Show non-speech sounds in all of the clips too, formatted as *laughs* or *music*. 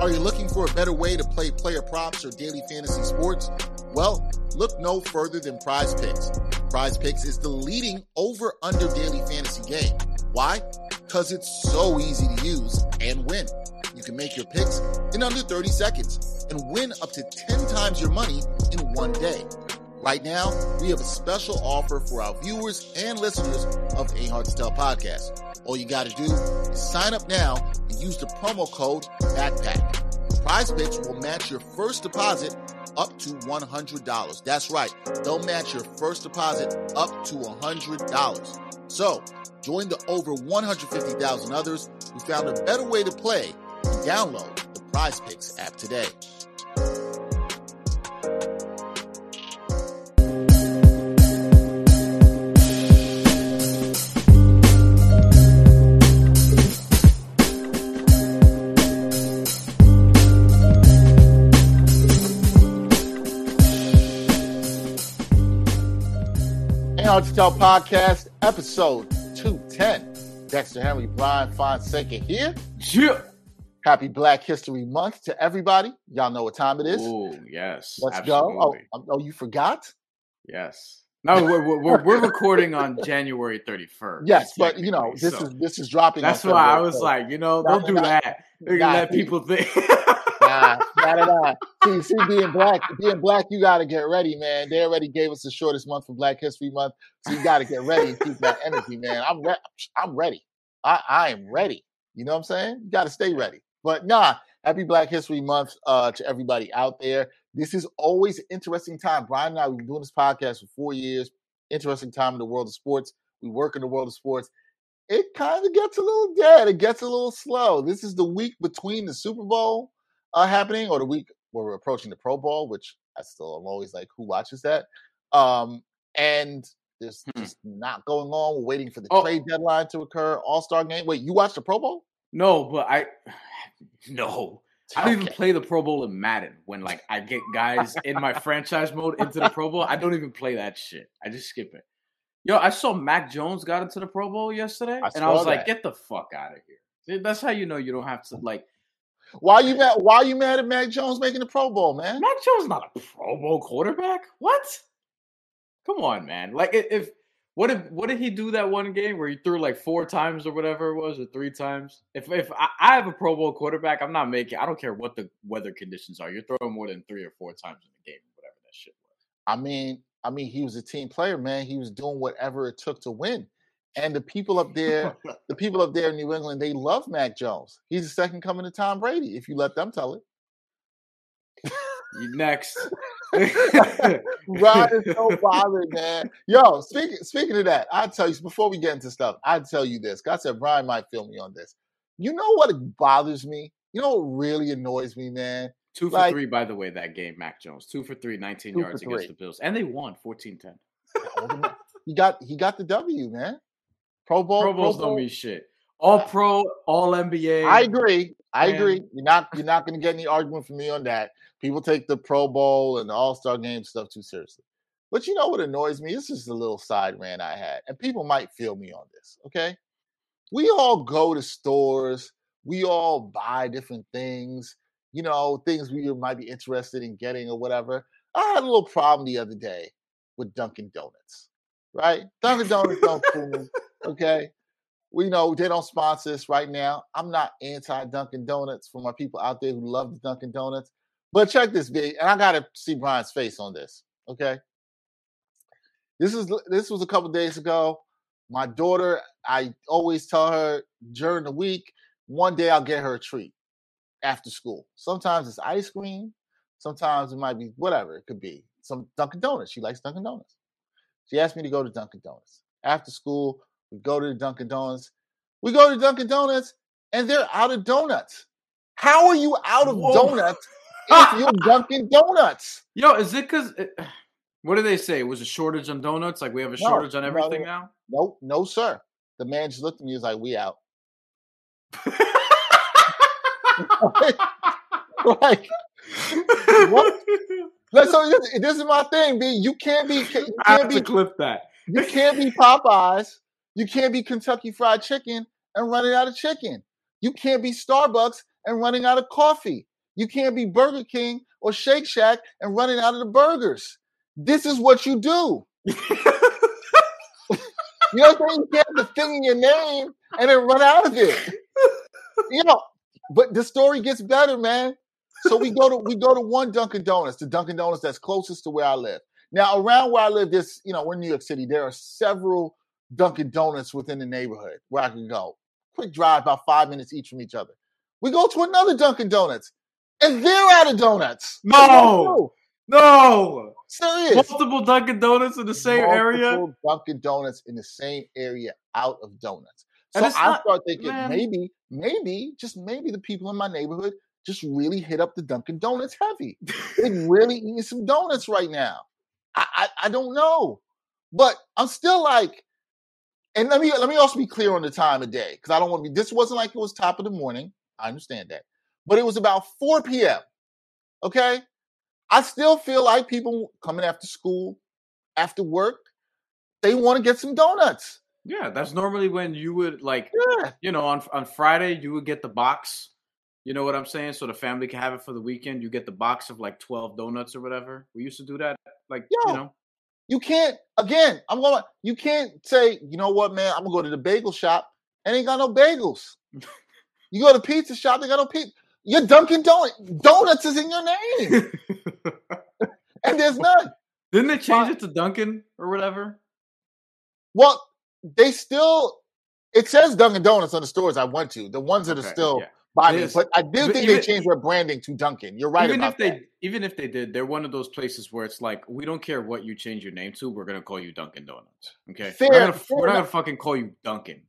Are you looking for a better way to play player props or daily fantasy sports? Well, look no further than Prize Picks. Prize Picks is the leading over under daily fantasy game. Why? Because it's so easy to use and win. You can make your picks in under 30 seconds and win up to 10 times your money in one day. Right now, we have a special offer for our viewers and listeners of A Hard to Tell podcast. All you got to do is sign up now and use the promo code BACKPACK. Prize Picks will match your first deposit up to $100. That's right. They'll match your first deposit up to $100. So join the over 150,000 others who found a better way to play and download the Prize Picks app today. Tell podcast, episode 210. Dexter Henry, Brian Fonseca here. Yeah. Happy Black History Month to everybody. Y'all know what time it is. Oh, yes. Let's go. Oh, oh, you forgot? Yes. No, we're, we're, we're *laughs* recording on January 31st. Yes, but you know, this so is this is dropping. That's why I was 1st. like, you know, don't do that. They're gonna let people think. nah, nah, nah, nah. See, see, being black, being black, you got to get ready, man. They already gave us the shortest month for Black History Month, so you got to get ready and keep that energy, man. I'm, re- I'm ready. I, I am ready. You know what I'm saying? You got to stay ready. But nah, happy Black History Month uh, to everybody out there. This is always an interesting time. Brian and I, we've been doing this podcast for four years. Interesting time in the world of sports. We work in the world of sports. It kind of gets a little dead. It gets a little slow. This is the week between the Super Bowl uh, happening, or the week where we're approaching the Pro Bowl, which I still am always like, who watches that? Um, and there's hmm. just not going on. We're waiting for the oh. trade deadline to occur. All Star game. Wait, you watched the Pro Bowl? No, but I *sighs* no. I don't okay. even play the Pro Bowl in Madden when like I get guys in my franchise mode into the Pro Bowl. I don't even play that shit. I just skip it. Yo, I saw Mac Jones got into the Pro Bowl yesterday, I and I was that. like, "Get the fuck out of here!" That's how you know you don't have to like why you mad? Why you mad at Mac Jones making the Pro Bowl, man? Mac Jones not a Pro Bowl quarterback. What? Come on, man. Like if what if what did he do that one game where he threw like four times or whatever it was or three times? If if I, I have a Pro Bowl quarterback, I'm not making. I don't care what the weather conditions are. You're throwing more than three or four times in the game, whatever that shit was. I mean, I mean, he was a team player, man. He was doing whatever it took to win. And the people up there, the people up there in New England, they love Mac Jones. He's the second coming to Tom Brady, if you let them tell it. Next. *laughs* Rod is so bothered, man. Yo, speaking speaking of that, i tell you before we get into stuff, i tell you this. God said Brian might feel me on this. You know what bothers me? You know what really annoys me, man? Two for like, three, by the way, that game, Mac Jones. Two for three, 19 yards against the Bills. And they won 14 10. he got he got the W, man. Pro Bowl. Pro Bowls Pro Bowl. don't mean shit. All uh, Pro, All NBA. I agree. I agree. You're not you're not going to get any argument from me on that. People take the Pro Bowl and the All Star Game stuff too seriously. But you know what annoys me? This is a little side rant I had, and people might feel me on this. Okay, we all go to stores. We all buy different things. You know, things we might be interested in getting or whatever. I had a little problem the other day with Dunkin' Donuts. Right? Dunkin' Donuts don't *laughs* fool me. Okay. We know they don't sponsor us right now. I'm not anti Dunkin' Donuts for my people out there who love the Dunkin' Donuts. But check this big, and I gotta see Brian's face on this. Okay. This is this was a couple days ago. My daughter, I always tell her during the week, one day I'll get her a treat after school. Sometimes it's ice cream, sometimes it might be whatever it could be. Some Dunkin' Donuts. She likes Dunkin' Donuts. She asked me to go to Dunkin' Donuts. After school, we go to the Dunkin' Donuts. We go to Dunkin' Donuts and they're out of donuts. How are you out of Whoa. donuts *laughs* if you're Dunkin' Donuts? Yo, is it because eh, what do they say? It was a shortage on donuts? Like we have a no, shortage on everything no, now? No, no, sir. The man just looked at me. He was like, "We out." *laughs* like, what? So this is my thing, B. You can't be. You can't I have be, to clip that. You can't be Popeyes you can't be Kentucky Fried Chicken and running out of chicken. You can't be Starbucks and running out of coffee. You can't be Burger King or Shake Shack and running out of the burgers. This is what you do. *laughs* you know what I'm saying? You get the thing in your name and then run out of it. *laughs* You know, but the story gets better, man. So we go to we go to one Dunkin' Donuts, the Dunkin' Donuts that's closest to where I live. Now, around where I live, this you know, we're in New York City. There are several Dunkin' Donuts within the neighborhood where I can go. Quick drive, about five minutes each from each other. We go to another Dunkin' Donuts, and they're out of donuts. No, no, serious. Multiple Dunkin' Donuts in the same Multiple area. Dunkin' Donuts in the same area out of donuts. So I not- start thinking man. maybe, maybe, just maybe the people in my neighborhood just really hit up the Dunkin' Donuts heavy. They're *laughs* really eating some donuts right now. I, I I don't know, but I'm still like, and let me let me also be clear on the time of day because I don't want to be. This wasn't like it was top of the morning. I understand that, but it was about 4 p.m. Okay, I still feel like people coming after school, after work, they want to get some donuts. Yeah, that's normally when you would like, Yeah, you know, on on Friday you would get the box. You know what I'm saying? So the family can have it for the weekend. You get the box of like 12 donuts or whatever. We used to do that. Like, Yo, you know, you can't. Again, I'm going. You can't say, you know what, man? I'm gonna go to the bagel shop and ain't got no bagels. *laughs* You go to pizza shop, they got no pizza. Your Dunkin' Donut donuts is in your name, *laughs* and there's none. didn't they change Fine. it to Dunkin' or whatever? Well, they still. It says Dunkin' Donuts on the stores I went to, the ones that are still yeah. By me. Yes. But I do But think they changed their branding to Dunkin'. You're right even about if they that. even if they did, they're one of those places where it's like we don't care what you change your name to, we're gonna call you Dunkin' Donuts. Okay, Fair- we're, not gonna, we're not gonna fucking call you Dunkin'.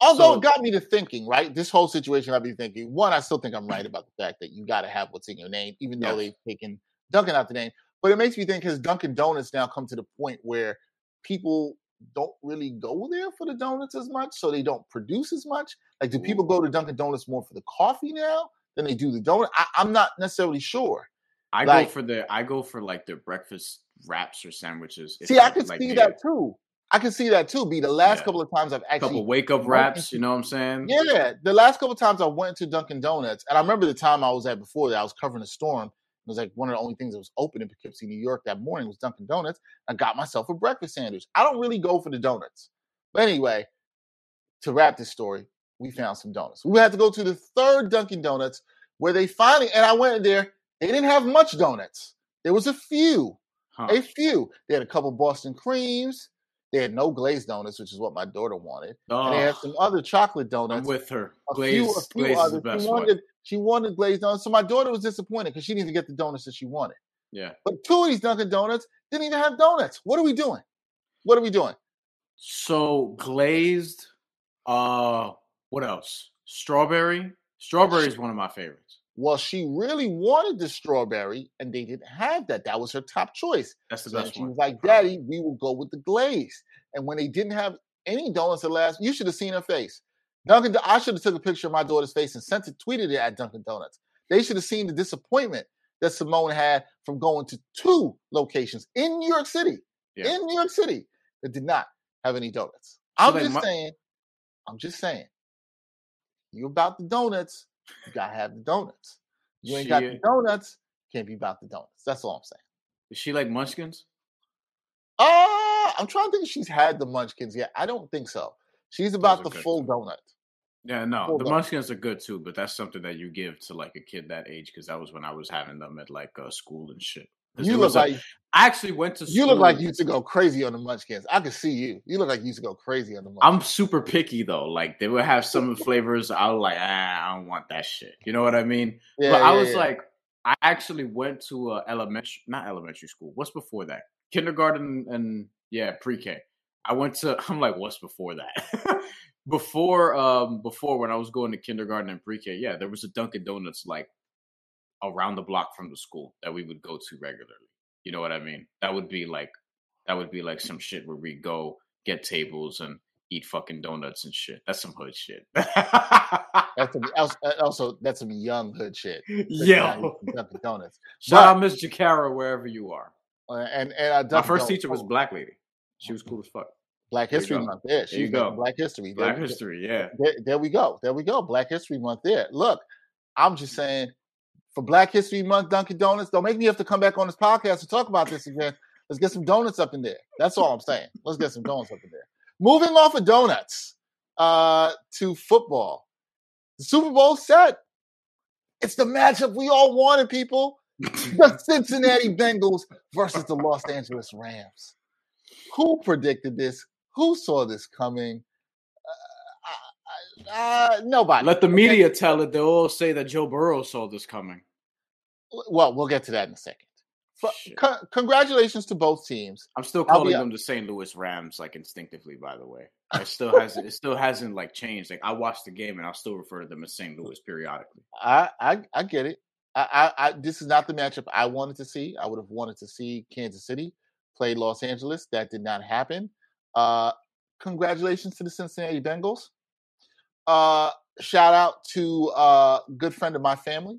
Although So- it got me to thinking, right? This whole situation got me thinking. One, I still think I'm right about the fact that you got to have what's in your name, even though Yes. they've taken Dunkin' out the name. But it makes me think has Dunkin' Donuts now come to the point where people don't really go there for the donuts as much, so they don't produce as much? Like, do people go to Dunkin' Donuts more for the coffee now than they do the donut? I, I'm not necessarily sure. I Like- go for the I go for like their breakfast wraps or sandwiches. See, I could like see that too. I can see that too. Be the last Yeah. couple of times I've actually couple wake up wraps. You know what I'm saying? Yeah, the last couple of times I went to Dunkin' Donuts, and I remember the time I was at before that I was covering a storm. It was like one of the only things that was open in Poughkeepsie, New York that morning was Dunkin' Donuts. I got myself a breakfast sandwich. I don't really go for the donuts. But anyway, to wrap this story, we found some donuts. We had to go to the third Dunkin' Donuts where they finally, and I went in there, they didn't have much donuts. There was a few, Huh. a few. They had a couple Boston creams. They had no glazed donuts, which is what my daughter wanted. And they had Oh, some other chocolate donuts I'm with her. a few, a few is the best She one. She wanted glazed donuts. So my daughter was disappointed because she didn't even get the donuts that she wanted. Yeah. But two of these Dunkin' Donuts didn't even have donuts. What are we doing? What are we doing? So glazed. Uh, what else? Strawberry. Strawberry is one of my favorites. Well, she really wanted the strawberry, and they didn't have that. That was her top choice. That's the So best she one. She was like, "Daddy, we will go with the glaze." And when they didn't have any donuts at last, you should have seen her face. Dunkin', I should have took a picture of my daughter's face and sent it, tweeted it at Dunkin' Donuts. They should have seen the disappointment that Simone had from going to two locations in New York City, Yeah. in New York City, that did not have any donuts. So, I'm just saying, I'm just saying, you about the donuts, you gotta have the donuts. You ain't got the donuts, can't be about the donuts. That's all I'm saying. Is she like Munchkins? Uh, I'm trying to think if she's had the munchkins yet. I don't think so. She's about the full donut. Yeah, no. Hold the on. Munchkins are good too, but that's something that you give to like a kid that age because that was when I was having them at like uh, school and shit. You look like I actually went to. School. you look like you used to go crazy on the munchkins. I could see you. You look like you used to go crazy on the munchkins. I'm super picky though. Like they would have some flavors. I was like, ah, I don't want that shit. You know what I mean? Yeah, but I was yeah. like, I actually went to uh, elementary, not elementary school. What's before that? Kindergarten and yeah, pre-K. I went to. *laughs* I'm like, what's before that? *laughs* before, um, before when I was going to kindergarten and pre-K, yeah, there was a Dunkin' Donuts like around the block from the school that we would go to regularly. You know what I mean? That would be like, that would be like some shit where we go get tables and eat fucking donuts and shit. That's some hood shit. that's some, *laughs* also, that's some young hood shit. Sit down, Yo. eat some Dunkin' Donuts. *laughs* Shout out Miss Jakara wherever you are. Uh, and and uh, My first teacher was black lady. She was cool as fuck. Black History. Month. There, There you go. Black History. There- Black history, yeah. There, there we go. There we go. Black History Month. There. Look, I'm just saying, for Black History Month, Dunkin' Donuts. Don't make me have to come back on this podcast to talk about this again. Let's get some donuts up in there. That's all I'm saying. Let's get some donuts up in there. Moving off of donuts uh, to football. The Super Bowl set. It's the matchup we all wanted, people. the *laughs* Cincinnati Bengals versus the Los Angeles Rams. Who predicted this? Who saw this coming? Uh, uh, nobody. Let the media okay. tell it. They'll all say that Joe Burrow saw this coming. Well, we'll get to that in a second. Co- congratulations to both teams. I'm still calling them the St. Louis Rams, like instinctively. By the way, it still hasn't. it still hasn't like changed. Like I watched the game, and I'll still refer to them as St. Louis periodically. I I, I get it. I, I, I this is not the matchup I wanted to see. I would have wanted to see Kansas City play Los Angeles. That did not happen. Uh, congratulations to the Cincinnati Bengals. Uh, shout out to a uh, good friend of my family,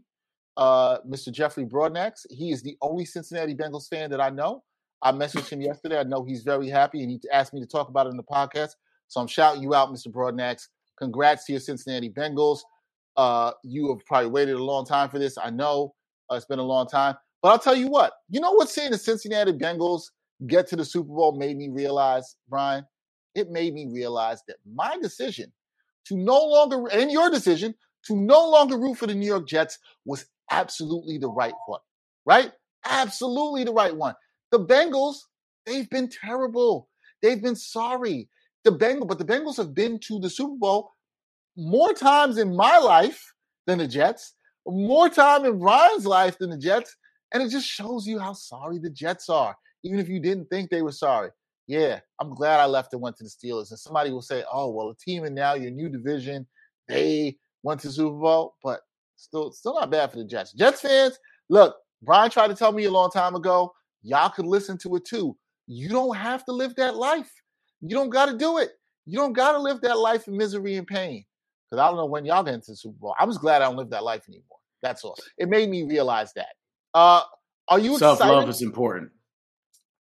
uh, Mr. Jeffrey Broadnax. He is the only Cincinnati Bengals fan that I know. I messaged him yesterday. I know he's very happy and he asked me to talk about it in the podcast. So I'm shouting you out, Mr. Broadnax. Congrats to your Cincinnati Bengals. Uh, you have probably waited a long time for this. I know uh, it's been a long time. But I'll tell you what, you know what seeing the Cincinnati Bengals get to the Super Bowl made me realize, Brian? It made me realize that my decision to no longer, and your decision to no longer root for the New York Jets was absolutely the right one, right? Absolutely the right one. The Bengals, they've been terrible. They've been sorry. The Bengals, but the Bengals have been to the Super Bowl more times in my life than the Jets, more time in Ryan's life than the Jets. And it just shows you how sorry the Jets are, even if you didn't think they were sorry. Yeah, I'm glad I left and went to the Steelers. And somebody will say, oh, well, a team in now your new division, they went to Super Bowl, but still, still not bad for the Jets. Jets fans, look, Brian tried to tell me a long time ago, y'all could listen to it too. You don't have to live that life. You don't got to do it. You don't got to live that life of misery and pain. Because I don't know when y'all get into the Super Bowl. I'm just glad I don't live that life anymore. That's all. It made me realize that. Uh, are you self love is important?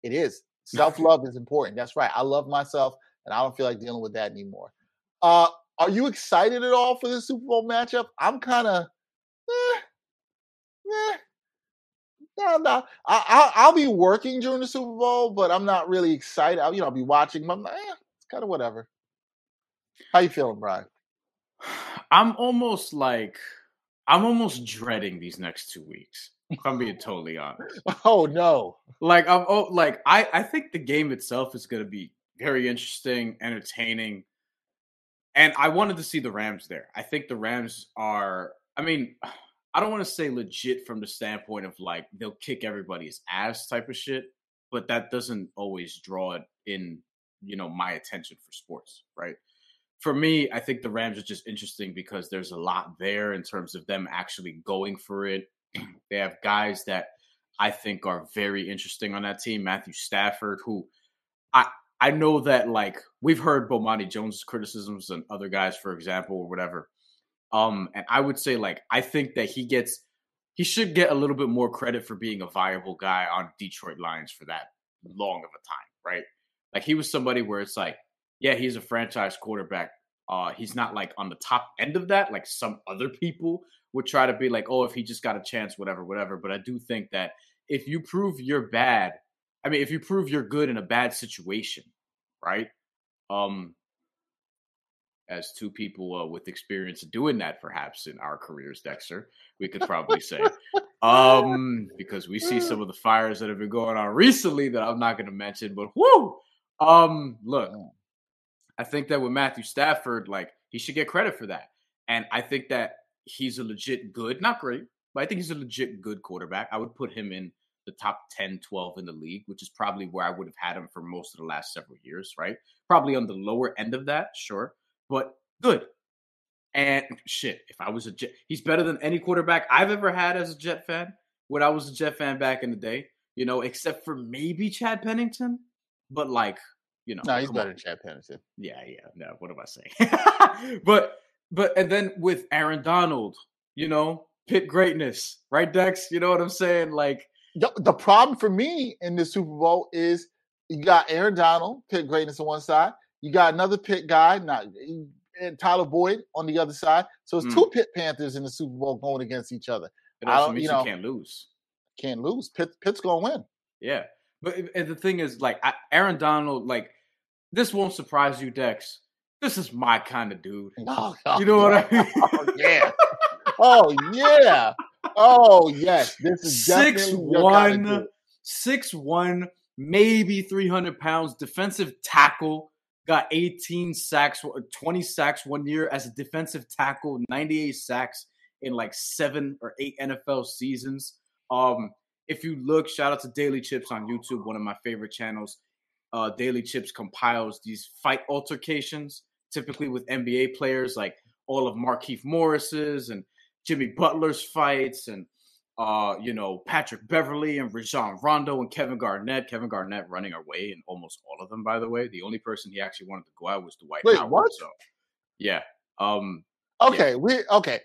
It is. *laughs* Self love is important. That's right. I love myself, and I don't feel like dealing with that anymore. Uh, are you excited at all for the Super Bowl matchup? I'm kind of, eh, eh, no, no. I, I, will be working during the Super Bowl, but I'm not really excited. I'll, you know, I'll be watching. I'm like, eh, it's kind of whatever. How you feeling, Brian? *sighs* I'm almost like I'm almost dreading these next two weeks. I'm being totally honest. *laughs* Oh no! Like I'm oh like I I think the game itself is going to be very interesting, entertaining, and I wanted to see the Rams there. I think the Rams are. I mean, *sighs* I don't want to say legit from the standpoint of like they'll kick everybody's ass type of shit, but that doesn't always draw it in you know my attention for sports, right? for me, I think the Rams are just interesting because there's a lot there in terms of them actually going for it. *clears throat* they have guys that I think are very interesting on that team. Matthew Stafford, who I I know that like we've heard Bomani Jones' criticisms and other guys, for example, or whatever. Um, and I would say like I think that he gets he should get a little bit more credit for being a viable guy on Detroit Lions for that long of a time, right? Like he was somebody where it's like yeah, he's a franchise quarterback. Uh, he's not like on the top end of that, like some other people would try to be like, oh, if he just got a chance, whatever, whatever. But I do think that if you prove you're bad, I mean, if you prove you're good in a bad situation, right? Um, as two people uh, with experience doing that, perhaps in our careers, Dexter, we could probably say, um, because we see some of the fires that have been going on recently that I'm not going to mention. But whoo, um, look, I think that with Matthew Stafford, like he should get credit for that. And I think that he's a legit good, not great, but I think he's a legit good quarterback. I would put him in the top 10, 12 in the league, which is probably where I would have had him for most of the last several years, right? Probably on the lower end of that, sure, but good. And shit, if I was a Jet, he's better than any quarterback I've ever had as a Jet fan when I was a Jet fan back in the day, you know, except for maybe Chad Pennington. But like, you know, no, he's better on. than Chad Pennington. Yeah, yeah. No, what am I saying? *laughs* but but and then with Aaron Donald, you know, Pitt greatness, right, Dex? You know what I'm saying? Like the, the problem for me in the Super Bowl is you got Aaron Donald, Pitt greatness on one side. You got another Pitt guy, not and Tyler Boyd on the other side. So it's mm. two Pitt Panthers in the Super Bowl going against each other. It also means you, know, you, can't lose. Can't lose. Pitt, Pitt's gonna win. Yeah, but the thing is, like Aaron Donald, like this won't surprise you, Dex. This is my kind of dude. *laughs* Oh, oh, you know what I mean? Oh, yeah. oh yeah. Oh yes. This is six one, kind of six one, maybe three hundred pounds. Defensive tackle. Got 18 sacks, 20 sacks one year as a defensive tackle, 98 sacks in like seven or eight NFL seasons. Um, if you look, shout out to Daily Chips on YouTube, one of my favorite channels. Uh, Daily Chips compiles these fight altercations, typically with NBA players, like all of Markieff Morris's and Jimmy Butler's fights, and uh, you know Patrick Beverley and Rajon Rondo and Kevin Garnett. Kevin Garnett running away in almost all of them, by the way. The only person he actually wanted to go out was Dwight Wait, Howard. What? So, yeah. Um. Okay, yeah. we okay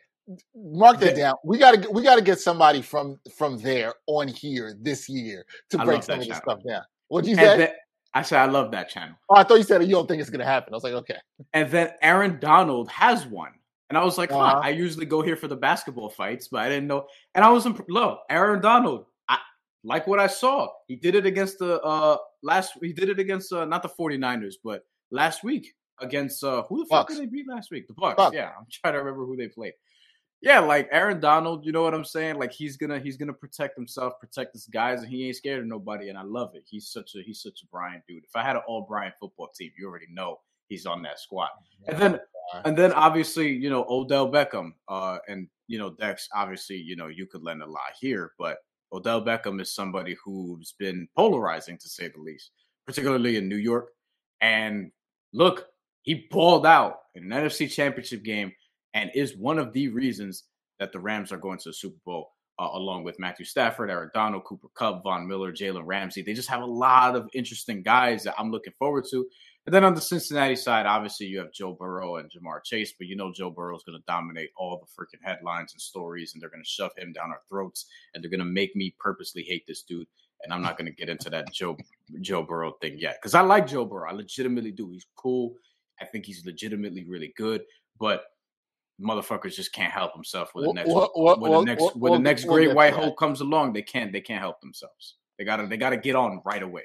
mark that down. We gotta we gotta get somebody from from there on here this year to break some of this stuff down. What do you say? I said I love that channel. Oh, I thought you said you don't think it's gonna happen. I was like, okay. And then Aaron Donald has one. And I was like, uh-huh. I usually go here for the basketball fights, but I didn't know. And I was imp- look, Aaron Donald, I like what I saw. He did it against the uh last he did it against uh, not the 49ers, but last week against uh who the fuck did they beat last week? The Bucs. Bucs. Yeah, I'm trying to remember who they played yeah, like Aaron Donald, you know what I'm saying? Like he's gonna he's gonna protect himself, protect his guys, and he ain't scared of nobody. And I love it. He's such a he's such a Brian dude. If I had an all Brian football team, you already know he's on that squad. And then and then obviously, you know, Odell Beckham, uh, and you know, Dex, obviously, you know, you could lend a lot here, but Odell Beckham is somebody who's been polarizing to say the least, particularly in New York. And look, he balled out in an NFC championship game and is one of the reasons that the Rams are going to the Super Bowl. Uh, along with Matthew Stafford, Aaron Donald, Cooper Kupp, Von Miller, Jalen Ramsey. They just have a lot of interesting guys that I'm looking forward to. And then on the Cincinnati side, obviously you have Joe Burrow and Ja'Marr Chase, but you know Joe Burrow is going to dominate all the freaking headlines and stories, and they're going to shove him down our throats, and they're going to make me purposely hate this dude. And I'm not going to get into that Joe Joe Burrow thing yet because I like Joe Burrow. I legitimately do. He's cool. I think he's legitimately really good, but motherfuckers just can't help themselves when the next what, what, when the next what, when the next great white hope comes along, they can't they can't help themselves. They gotta they gotta get on right away.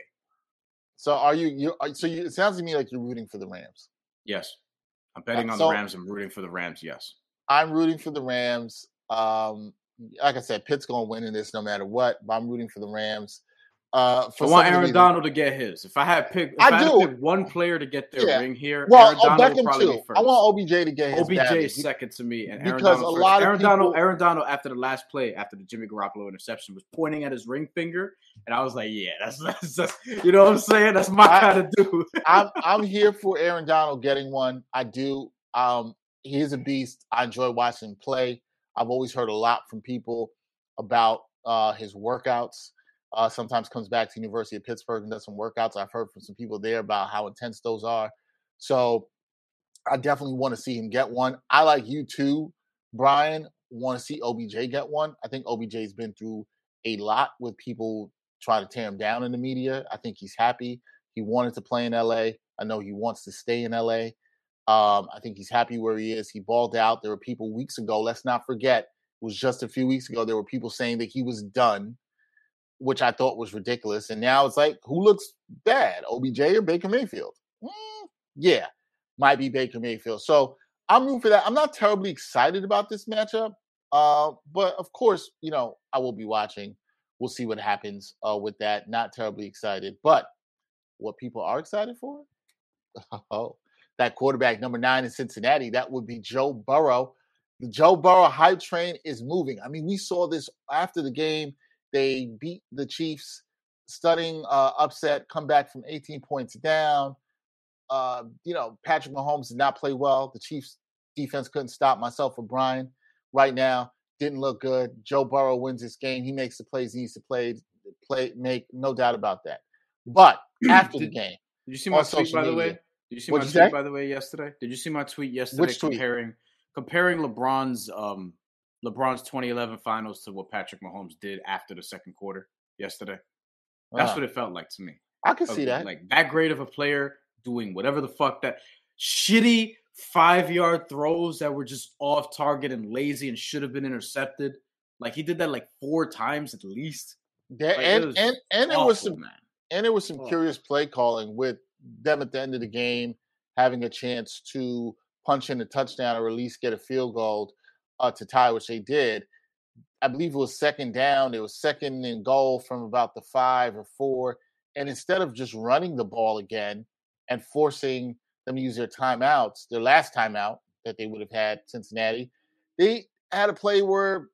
So are you you so you, it sounds to me like you're rooting for the Rams. Yes. I'm betting uh, on so, the Rams. I'm rooting for the Rams, yes. I'm rooting for the Rams. Um like I said, Pitt's gonna win in this no matter what, but I'm rooting for the Rams. Uh, I want Aaron Donald to get his. If I had picked, I, I do. one player to get their yeah. ring here, well, Aaron Donald Beckham probably too. I want OBJ to get his. OBJ is second to me, and Aaron because Donald a lot first. of Aaron people, Donald, Aaron Donald, after the last play, after the Jimmy Garoppolo interception, was pointing at his ring finger, and I was like, "Yeah, that's *laughs* that's, that's you know what I'm saying? That's my I, kind of dude." I'm *laughs* I'm here for Aaron Donald getting one. I do. Um, he's a beast. I enjoy watching him play. I've always heard a lot from people about uh, his workouts. Uh, sometimes comes back to University of Pittsburgh and does some workouts. I've heard from some people there about how intense those are. So I definitely want to see him get one. I like you too, Brian. Want to see OBJ get one. I think OBJ's been through a lot with people trying to tear him down in the media. I think he's happy. He wanted to play in LA. I know he wants to stay in LA. Um, I think he's happy where he is. He balled out. There were people weeks ago, let's not forget, it was just a few weeks ago, there were people saying that he was done which I thought was ridiculous. And now it's like, who looks bad, OBJ or Baker Mayfield? Mm, yeah, might be Baker Mayfield. So I'm rooting for that. I'm not terribly excited about this matchup, uh, but of course, you know, I will be watching. We'll see what happens uh, with that. Not terribly excited, but what people are excited for? *laughs* Oh, that quarterback number nine in Cincinnati. That would be Joe Burrow. The Joe Burrow hype train is moving. I mean, we saw this after the game they beat the Chiefs, stunning uh, upset, come back from 18 points down. Uh, you know, Patrick Mahomes did not play well. The Chiefs defense couldn't stop myself or Brian right now. Didn't look good. Joe Burrow wins this game. He makes the plays he needs to play, play make, no doubt about that. But after did, the game, did you see my tweet by the way? Did you see What'd my tweet say? by the way yesterday? Did you see my tweet yesterday Which comparing tweet? comparing LeBron's um LeBron's 2011 finals to what Patrick Mahomes did after the second quarter yesterday. That's uh, what it felt like to me. I can see that. Like that great of a player doing whatever the fuck that shitty five yard throws that were just off target and lazy and should have been intercepted. Like he did that like four times at least. Yeah, Like, it and and and awful, was some man. and it was some Oh. curious play calling with them at the end of the game having a chance to punch in a touchdown or at least get a field goal uh, to tie, which they did. I believe it was second down. It was second and goal from about the five or four. And instead of just running the ball again and forcing them to use their timeouts, their last timeout that they would have had Cincinnati, they had a play where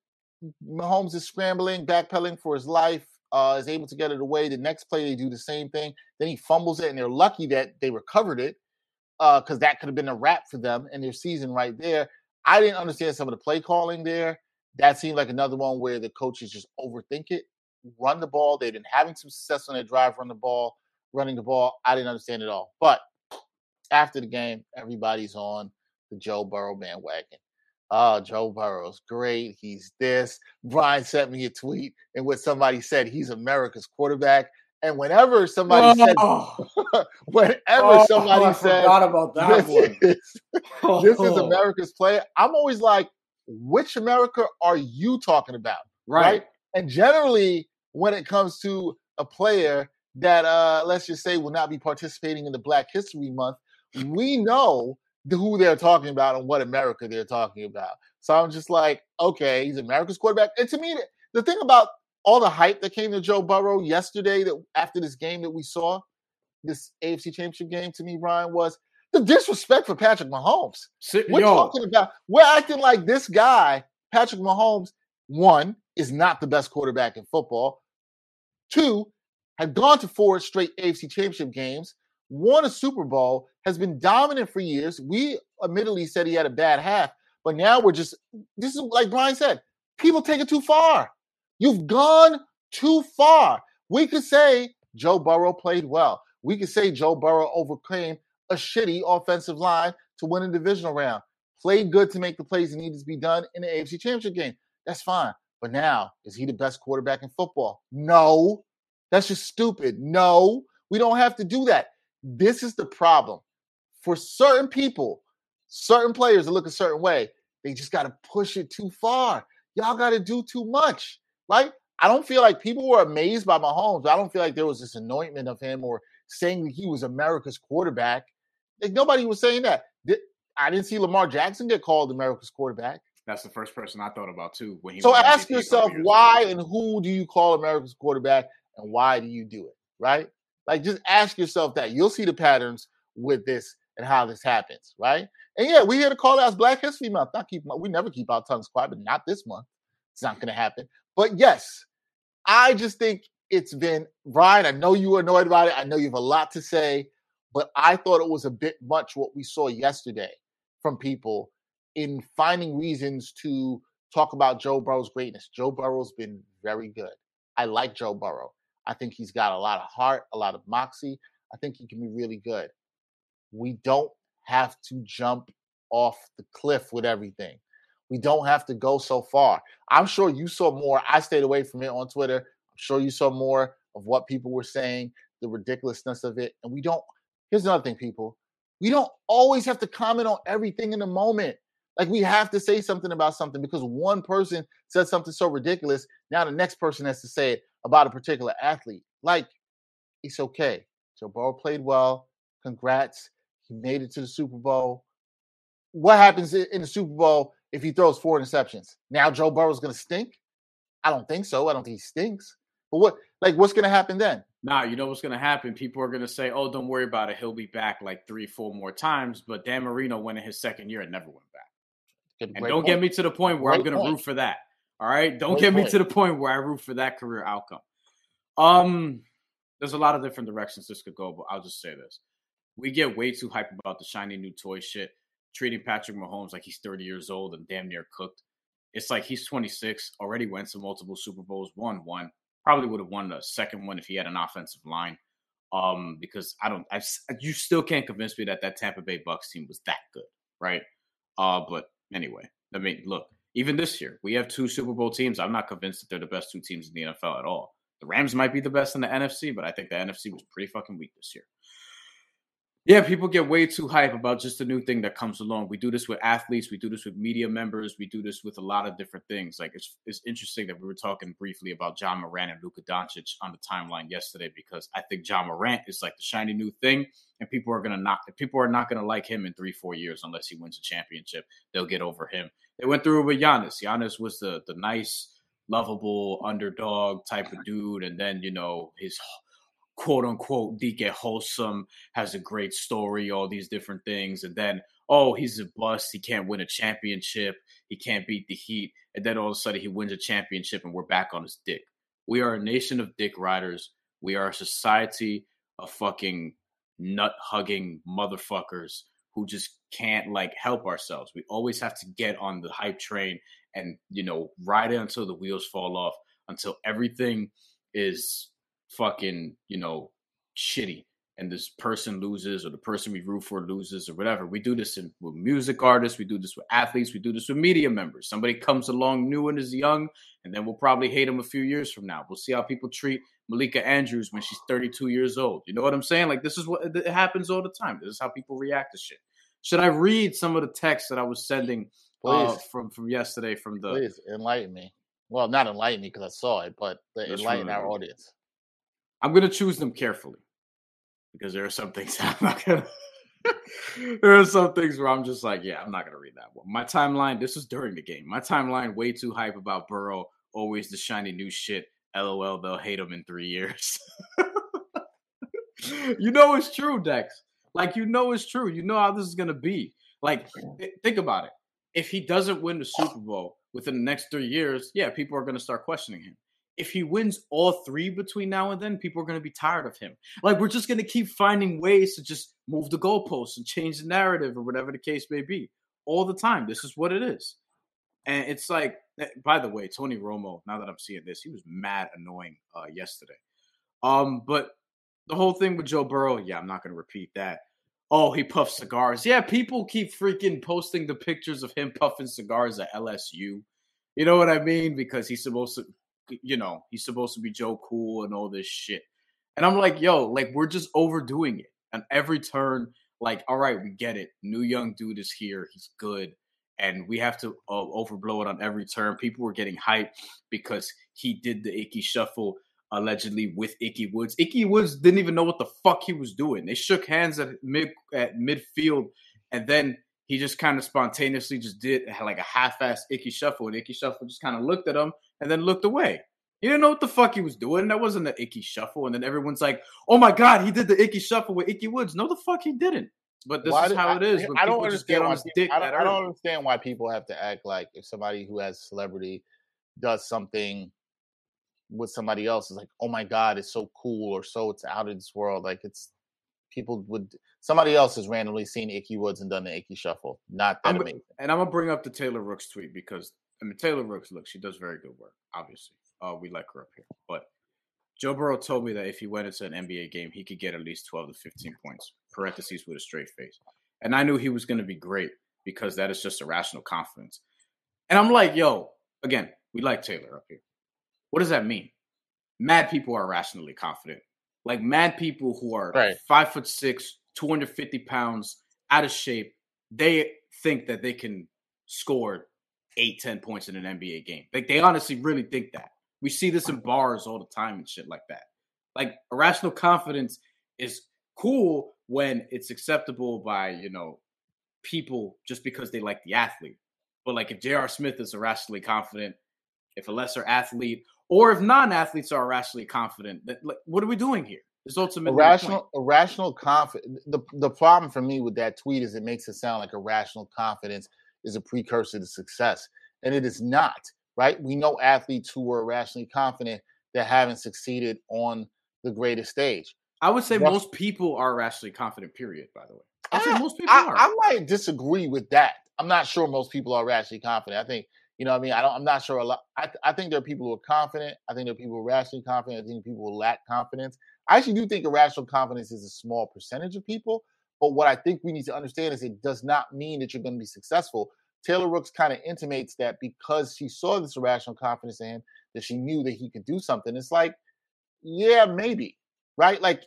Mahomes is scrambling, backpedaling for his life, uh, is able to get it away. The next play, they do the same thing. Then he fumbles it, and they're lucky that they recovered it because that could have been a wrap for them and their season right there. I didn't understand some of the play calling there. That seemed like another one where the coaches just overthink it, run the ball. They've been having some success on their drive, run the ball, running the ball. I didn't understand it all. But after the game, everybody's on the Joe Burrow bandwagon. Oh, Joe Burrow's great. He's this. Brian sent me a tweet in which somebody said he's America's quarterback. And whenever somebody said, Oh, *laughs* whenever oh, somebody I said, forgot about that this one. is, *laughs* this is Oh, America's player, I'm always like, which America are you talking about? right. right? And generally, when it comes to a player that, uh, let's just say, will not be participating in the Black History Month, we know who they're talking about and what America they're talking about. So I'm just like, okay, he's America's quarterback. And to me, the thing about all the hype that came to Joe Burrow yesterday, that after this game that we saw, this AFC Championship game, to me, Ryan, was the disrespect for Patrick Mahomes. We're Yo, talking about we're acting like this guy, Patrick Mahomes, one, is not the best quarterback in football. Two, had gone to four straight AFC championship games, won a Super Bowl, has been dominant for years. We admittedly said he had a bad half, but now we're just this is like Brian said, people take it too far. You've gone too far. We could say Joe Burrow played well. We could say Joe Burrow overcame a shitty offensive line to win a divisional round. Played good to make the plays that needed to be done in the AFC Championship game. That's fine. But now, is he the best quarterback in football? No. That's just stupid. No, we don't have to do that. This is the problem. For certain people, certain players that look a certain way, they just got to push it too far. Y'all got to do too much, right? I don't feel like people were amazed by Mahomes. I don't feel like there was this anointment of him or saying that he was America's quarterback. Like nobody was saying that. I didn't see Lamar Jackson get called America's quarterback. that's the first person I thought about too. When he So ask MVP yourself why ago. and who do you call America's quarterback and why do you do it? Right? Like just ask yourself that. You'll see the patterns with this and how this happens, right? And yeah, we here to call out Black History Month. Not keep we never keep our tongues quiet, but not this month. It's not gonna happen. But yes, I just think it's been Brian. I know you were annoyed about it. I know you have a lot to say, but I thought it was a bit much what we saw yesterday from people in finding reasons to talk about Joe Burrow's greatness. Joe Burrow's been very good. I like Joe Burrow. I think he's got a lot of heart, a lot of moxie. I think he can be really good. We don't have to jump off the cliff with everything. We don't have to go so far. I'm sure you saw more. I stayed away from it on Twitter. I'm sure you saw more of what people were saying, the ridiculousness of it. And we don't, here's another thing, people. We don't always have to comment on everything in the moment. Like we have to say something about something because one person said something so ridiculous. Now the next person has to say it about a particular athlete. Like, it's okay. Joe Burrow played well. Congrats. He made it to the Super Bowl. What happens in the Super Bowl if he throws four interceptions? Now Joe Burrow's going to stink? I don't think so. I don't think he stinks. But what, like, what's going to happen then? Nah, you know what's gonna happen? People are gonna say, "Oh, don't worry about it. He'll be back like three, four more times." But Dan Marino went in his second year and never went back. Good- And don't get me to the point where I'm gonna point. root for that. All right, don't Great get me to the point where I root for that career outcome. Um, there's a lot of different directions this could go, but I'll just say this: we get way too hyped about the shiny new toy shit, treating Patrick Mahomes like he's 30 years old and damn near cooked. It's like he's 26, already went to multiple Super Bowls, won one, probably would have won the second one if he had an offensive line. Um, because I don't, I, you still can't convince me that that Tampa Bay Bucs team was that good, right? Uh, but anyway, I mean, look, even this year we have two Super Bowl teams. I'm not convinced that they're the best two teams in the NFL at all. The Rams might be the best in the NFC, but I think the NFC was pretty fucking weak this year. Yeah, people get way too hype about just a new thing that comes along. We do this with athletes, we do this with media members, we do this with a lot of different things. Like it's it's interesting that we were talking briefly about Ja Morant and Luka Doncic on the timeline yesterday because I think Ja Morant is like the shiny new thing, and people are gonna not people are not gonna like him in three four years unless he wins a championship. They'll get over him. They went through it with Giannis. Giannis was the the nice, lovable underdog type of dude, and then you know his quote unquote DK wholesome, has a great story, all these different things, and then oh he's a bust, he can't win a championship, he can't beat the Heat, and then all of a sudden he wins a championship and we're back on his dick. We are a nation of dick riders. We are a society of fucking nut hugging motherfuckers who just can't like help ourselves. We always have to get on the hype train and you know ride it until the wheels fall off, until everything is fucking, you know, shitty and this person loses or the person we root for loses or whatever. We do this in, with music artists, we do this with athletes, we do this with media members. Somebody comes along new and is young, and then we'll probably hate them a few years from now. We'll see how people treat Malika Andrews when she's 32 years old. You know what I'm saying? Like this is what it happens all the time. This is how people react to shit. Should I read some of the texts that I was sending uh, from from yesterday from the Please enlighten me. Well, not enlighten me because I saw it, but enlighten our audience. I'm going to choose them carefully because there are some things *laughs* I'm not going *laughs* to. there are some things where I'm just like, yeah, I'm not going to read that one. My timeline, this was during the game. My timeline, way too hype about Burrow, always the shiny new shit. LOL, they'll hate him in three years. *laughs* you know it's true, Dex. Like, you know it's true. You know how this is going to be. Like, think about it. If he doesn't win the Super Bowl within the next three years, yeah, people are going to start questioning him if he wins all three between now and then, people are going to be tired of him. Like we're just going to keep finding ways to just move the goalposts and change the narrative or whatever the case may be all the time. This is what it is. And it's like, eh, by the way, Tony Romo, now that I'm seeing this, he was mad annoying uh, yesterday. Um, but the whole thing with Joe Burrow, yeah, I'm not going to repeat that. Oh, he puffs cigars. Yeah, people keep freaking posting the pictures of him puffing cigars at LSU. You know what I mean? Because he's supposed to you know, he's supposed to be Joe Cool and all this shit. And I'm like, yo, like we're just overdoing it. And every turn, like, all right, we get it. New young dude is here. He's good. And we have to uh, overblow it on every turn. People were getting hyped because he did the Ickey shuffle allegedly with Ickey Woods. Ickey Woods didn't even know what the fuck he was doing. They shook hands at mid at midfield, and then he just kind of spontaneously just did like a half-ass Ickey shuffle, and Ickey shuffle just kind of looked at him and then looked away. He didn't know what the fuck he was doing. That wasn't the Ickey shuffle. And then everyone's like, "Oh my god, he did the Ickey shuffle with Ickey Woods." No, the fuck he didn't. But this why is how I, it is. I, don't understand why people, I, don't, I don't understand why people have to act like if somebody who has celebrity does something with somebody else is like, "Oh my god, it's so cool," or "So it's out of this world." Like it's people would somebody else has randomly seen Ickey Woods and done the Ickey shuffle. Not that I'm, amazing. And I'm gonna bring up the Taylor Rooks tweet because I mean Taylor Rooks, look, she does very good work, obviously. Uh, we like her up here. But Joe Burrow told me that if he went into an NBA game, he could get at least 12 to 15 points, parentheses with a straight face. And I knew he was going to be great because that is just irrational confidence. And I'm like, yo, again, we like Taylor up here. What does that mean? Mad people are rationally confident. Like mad people who are right. five foot six, 250 pounds, out of shape, they think that they can score eight, 10 points in an NBA game. Like they honestly really think that. We see this in bars all the time and shit like that. Like irrational confidence is cool when it's acceptable by, you know, people just because they like the athlete. But like if J.R. Smith is irrationally confident, if a lesser athlete or if non-athletes are irrationally confident, that like what are we doing here? It's ultimately irrational irrational confidence. The the problem for me with that tweet is it makes it sound like irrational confidence is a precursor to success. And it is not right? We know athletes who were rationally confident that haven't succeeded on the greatest stage. I would say most people are rationally confident, period, by the way. I, I ah, most people I, are. I might disagree with that. I'm not sure most people are rationally confident. I think, you know, I mean, I don't, I'm not sure a lot. I, I think there are people who are confident. I think there are people who are rationally confident. I think people who lack confidence. I actually do think irrational confidence is a small percentage of people. But what I think we need to understand is it does not mean that you're going to be successful. Taylor Rooks kind of intimates that because she saw this irrational confidence in him, that she knew that he could do something. It's like, yeah, maybe. right? Like,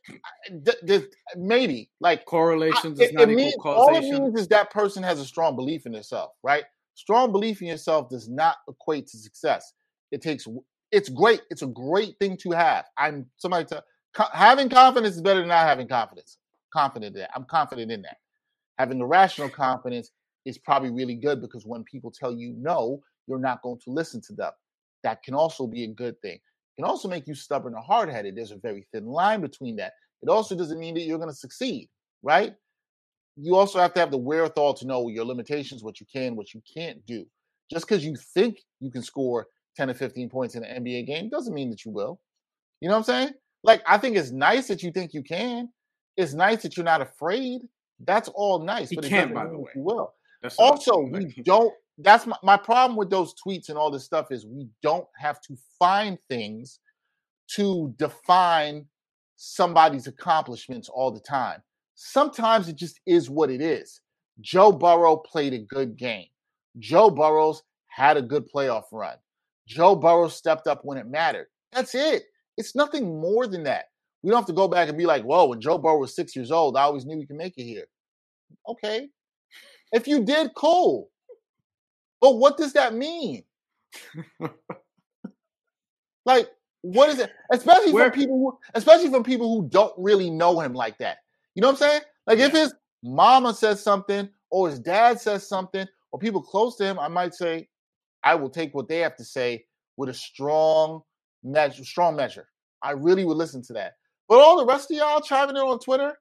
th- th- maybe like correlation does not it equal means, causation. All it means is that person has a strong belief in themselves, right? Strong belief in yourself does not equate to success. It takes. It's great. It's a great thing to have. I'm somebody to having confidence is better than not having confidence. Confident in that. I'm confident in that. Having the rational confidence is probably really good because when people tell you no, you're not going to listen to them. That can also be a good thing. It can also make you stubborn or hard headed. There's a very thin line between that. It also doesn't mean that you're going to succeed, right? You also have to have the wherewithal to know your limitations, what you can, what you can't do. Just because you think you can score 10 or 15 points in an NBA game doesn't mean that you will. You know what I'm saying? Like, I think it's nice that you think you can. It's nice that you're not afraid. That's all nice. He but can, by the way. You will. That's also, we don't. That's my, my problem with those tweets and all this stuff is we don't have to find things to define somebody's accomplishments all the time. Sometimes it just is what it is. Joe Burrow played a good game. Joe Burrows had a good playoff run. Joe Burrow stepped up when it mattered. That's it. It's nothing more than that. We don't have to go back and be like, whoa, when Joe Burrow was six years old, I always knew he could make it here. Okay. If you did, cool. But what does that mean? like, what is it? *laughs* Especially Where- from people who, especially from people who don't really know him like that. You know what I'm saying? Like if his mama says something or his dad says something or people close to him, I might say, I will take what they have to say with a strong measure, strong measure. I really would listen to that. But all the rest of y'all chiming in on Twitter,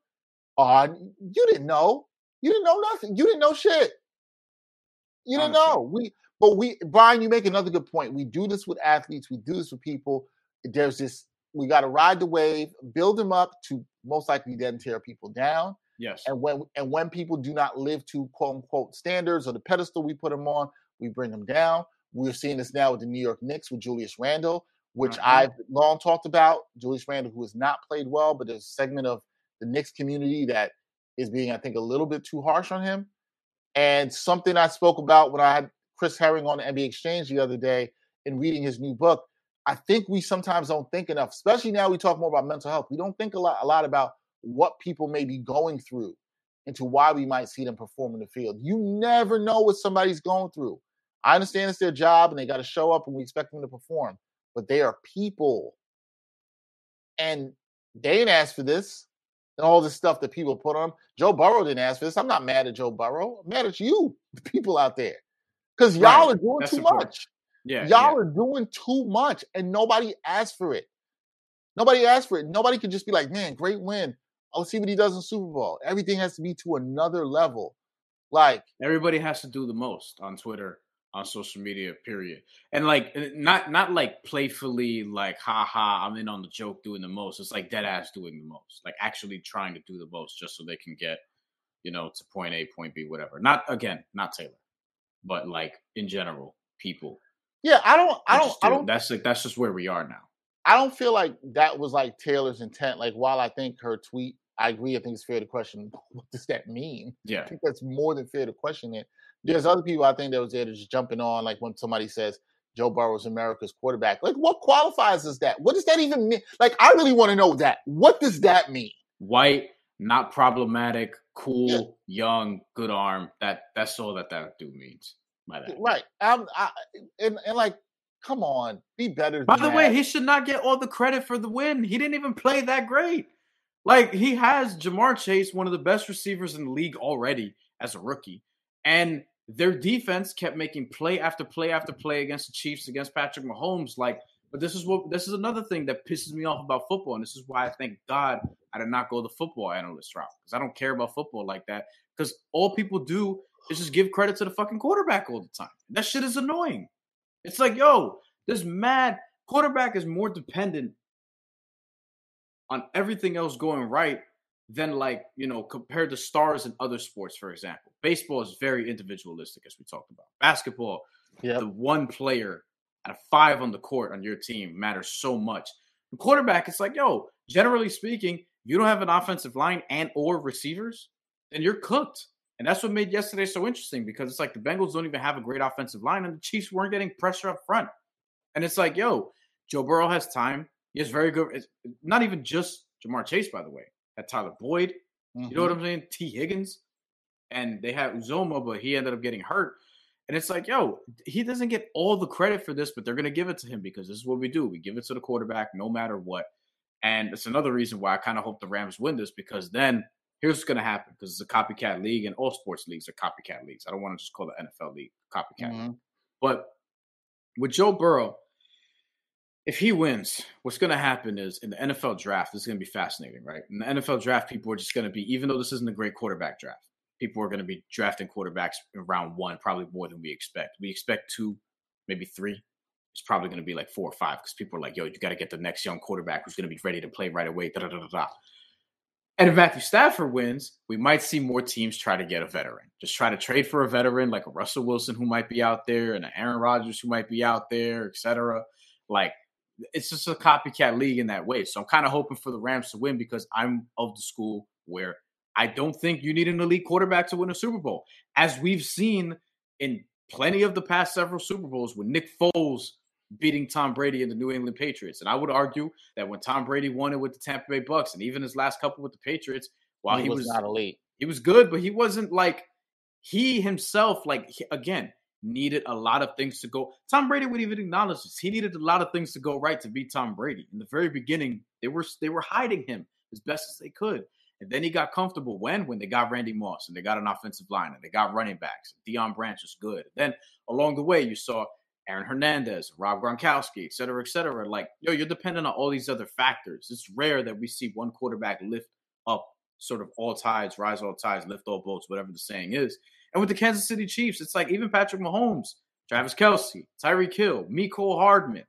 oh, you didn't know. You didn't know nothing. You didn't know shit. You didn't Honestly. know. We but we Brian, you make another good point. We do this with athletes, we do this with people. There's this, we gotta ride the wave, build them up to most likely then tear people down. yes. And when and when people do not live to quote unquote standards or the pedestal we put them on, we bring them down. We're seeing this now with the New York Knicks with Julius Randle, which Mhm. I've long talked about. Julius Randle, who has not played well, but there's a segment of the Knicks community that is being, I think, a little bit too harsh on him. And something I spoke about when I had Chris Herring on the NBA Exchange the other day in reading his new book. I think we sometimes don't think enough, especially now we talk more about mental health. We don't think a lot, a lot about what people may be going through into why we might see them perform in the field. You never know what somebody's going through. I understand it's their job and they got to show up and we expect them to perform, but they are people. And they didn't ask for this and all this stuff that people put on. Joe Burrow didn't ask for this. I'm not mad at Joe Burrow. I'm mad at you, *laughs* the people out there. Because y'all Right. are doing That's too much. yeah. Y'all yeah. are doing too much and nobody asked for it. Nobody asked for it. Nobody could just be like, man, great win. I'll see what he does in Super Bowl. Everything has to be to another level. Like, Everybody has to do the most on Twitter, on social media, period. And like uh, not not like playfully like ha ha, I'm in on the joke doing the most. It's like dead ass doing the most. Like actually trying to do the most just so they can get, you know, to point A, point B, whatever. Not again, not Taylor. But like in general, people. yeah, I don't, I don't, just I don't, that's like that's just where we are now. I don't feel like that was like Taylor's intent. Like, while I think her tweet, I agree. I think it's fair to question *laughs* what does that mean. yeah I think that's more than fair to question it. There's other people I think that was there to just jumping on, like when somebody says Joe Burrow is America's quarterback. Like, what qualifies as that? What does that even mean? Like, I really want to know that. What does that mean? White, not problematic, cool, young, good arm. That that's all that that dude means by that. Right. I'm, I, and, and like, come on, be better. By the way, he should not get all the credit for the win. He didn't even play that great. Like he has Ja'Marr Chase, one of the best receivers in the league already as a rookie, and their defense kept making play after play after play against the Chiefs, against Patrick Mahomes. Like, but this is what this is another thing that pisses me off about football, and this is why I thank God I did not go the football analyst route because I don't care about football like that. Because all people do is just give credit to the fucking quarterback all the time. That shit is annoying. It's like, yo, this mad quarterback is more dependent on everything else going right than like, you know, compared to stars in other sports, for example. Baseball is very individualistic, as we talked about. Basketball, Yep. the one player out of five on the court on your team matters so much. The quarterback, it's like, yo, generally speaking, you don't have an offensive line and or receivers, then you're cooked. And that's what made yesterday so interesting because it's like the Bengals don't even have a great offensive line and the Chiefs weren't getting pressure up front. And it's like, yo, Joe Burrow has time. He has very good, it's not even just Ja'Marr Chase, by the way, had Tyler Boyd. Mm-hmm. You know what mm-hmm. I'm saying? Tee Higgins, and they had Uzomah, but he ended up getting hurt. And it's like, yo, he doesn't get all the credit for this, but they're going to give it to him because this is what we do. We give it to the quarterback no matter what. And it's another reason why I kind of hope the Rams win this because then here's what's going to happen because it's a copycat league and all sports leagues are copycat leagues. I don't want to just call the NFL league copycat. Mm-hmm. But with Joe Burrow, if he wins, what's going to happen is in the NFL draft, this is going to be fascinating, right? In the NFL draft, people are just going to be, even though this isn't a great quarterback draft, people are going to be drafting quarterbacks in round one, probably more than we expect. We expect two, maybe three. It's probably going to be like four or five because people are like, yo, you got to get the next young quarterback who's going to be ready to play right away. Da, da, da, da, And if Matthew Stafford wins, we might see more teams try to get a veteran. Just try to trade for a veteran like a Russell Wilson who might be out there and an Aaron Rodgers who might be out there, etc. Like it's just a copycat league in that way. So I'm kind of hoping for the Rams to win because I'm of the school where I don't think you need an elite quarterback to win a Super Bowl. As we've seen in plenty of the past several Super Bowls with Nick Foles beating Tom Brady and the New England Patriots. And I would argue that when Tom Brady won it with the Tampa Bay Bucs and even his last couple with the Patriots, while he, he was, was not elite, he was good, but he wasn't like he himself, like he, again, needed a lot of things to go. Tom Brady would even acknowledge this. He needed a lot of things to go right to beat Tom Brady. In the very beginning, they were they were hiding him as best as they could. And then he got comfortable when? When they got Randy Moss and they got an offensive line and they got running backs. Deion Branch was good. Then along the way, you saw Aaron Hernandez, Rob Gronkowski, et cetera, et cetera. Like, yo, you're dependent on all these other factors. It's rare that we see one quarterback lift up sort of all tides, rise all tides, lift all boats, whatever the saying is. And with the Kansas City Chiefs, it's like even Patrick Mahomes, Travis Kelce, Tyreek Hill, Mecole Hardman.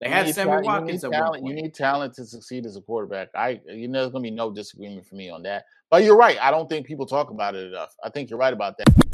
They you had Sammy Watkins at talent, one point. You need talent to succeed as a quarterback. I, you know, there's gonna be no disagreement for me on that. But you're right. I don't think people talk about it enough. I think you're right about that.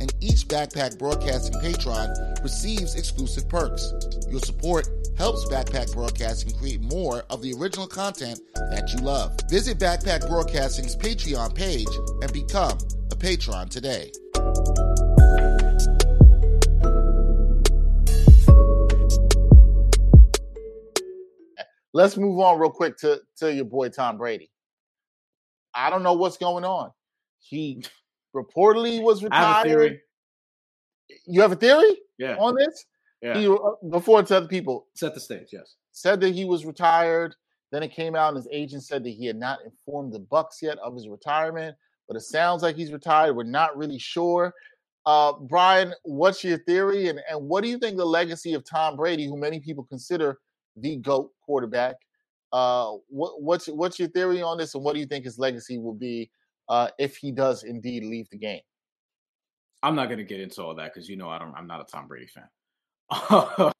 and each Backpack Broadcasting patron receives exclusive perks. Your support helps Backpack Broadcasting create more of the original content that you love. Visit Backpack Broadcasting's Patreon page and become a patron today. Let's move on real quick to, to your boy Tom Brady. I don't know what's going on. He reportedly was retired. You have a theory? Yeah. On this? Yeah. He, uh, before to other people. Set the stage, yes. Said that he was retired. Then it came out and his agent said that he had not informed the Bucs yet of his retirement, but it sounds like he's retired. We're not really sure. Uh, Brian, what's your theory, and, and what do you think the legacy of Tom Brady, who many people consider the GOAT quarterback, uh, what, what's what's your theory on this, and what do you think his legacy will be uh, if he does indeed leave the game? I'm not going to get into all that because you know I don't. I'm not a Tom Brady fan. *laughs*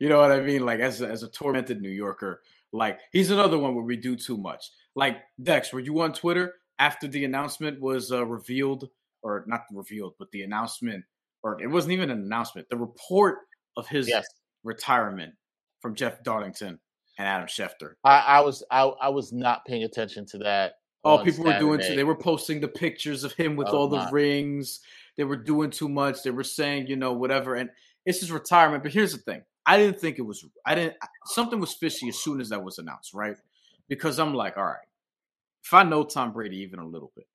you know what I mean? Like as a, as a tormented New Yorker, like he's another one where we do too much. Like Dex, were you on Twitter after the announcement was uh, revealed, or not revealed, but the announcement, or it wasn't even an announcement, the report of his yes. retirement from Jeff Darlington and Adam Schefter. I, I was I, I was not paying attention to that. Oh, people Saturday. were doing. They were posting the pictures of him with all the rings. They were doing too much. They were saying, you know, whatever. And it's his retirement. But here's the thing: I didn't think it was. I didn't. Something was fishy as soon as that was announced, right? Because I'm like, all right, if I know Tom Brady even a little bit,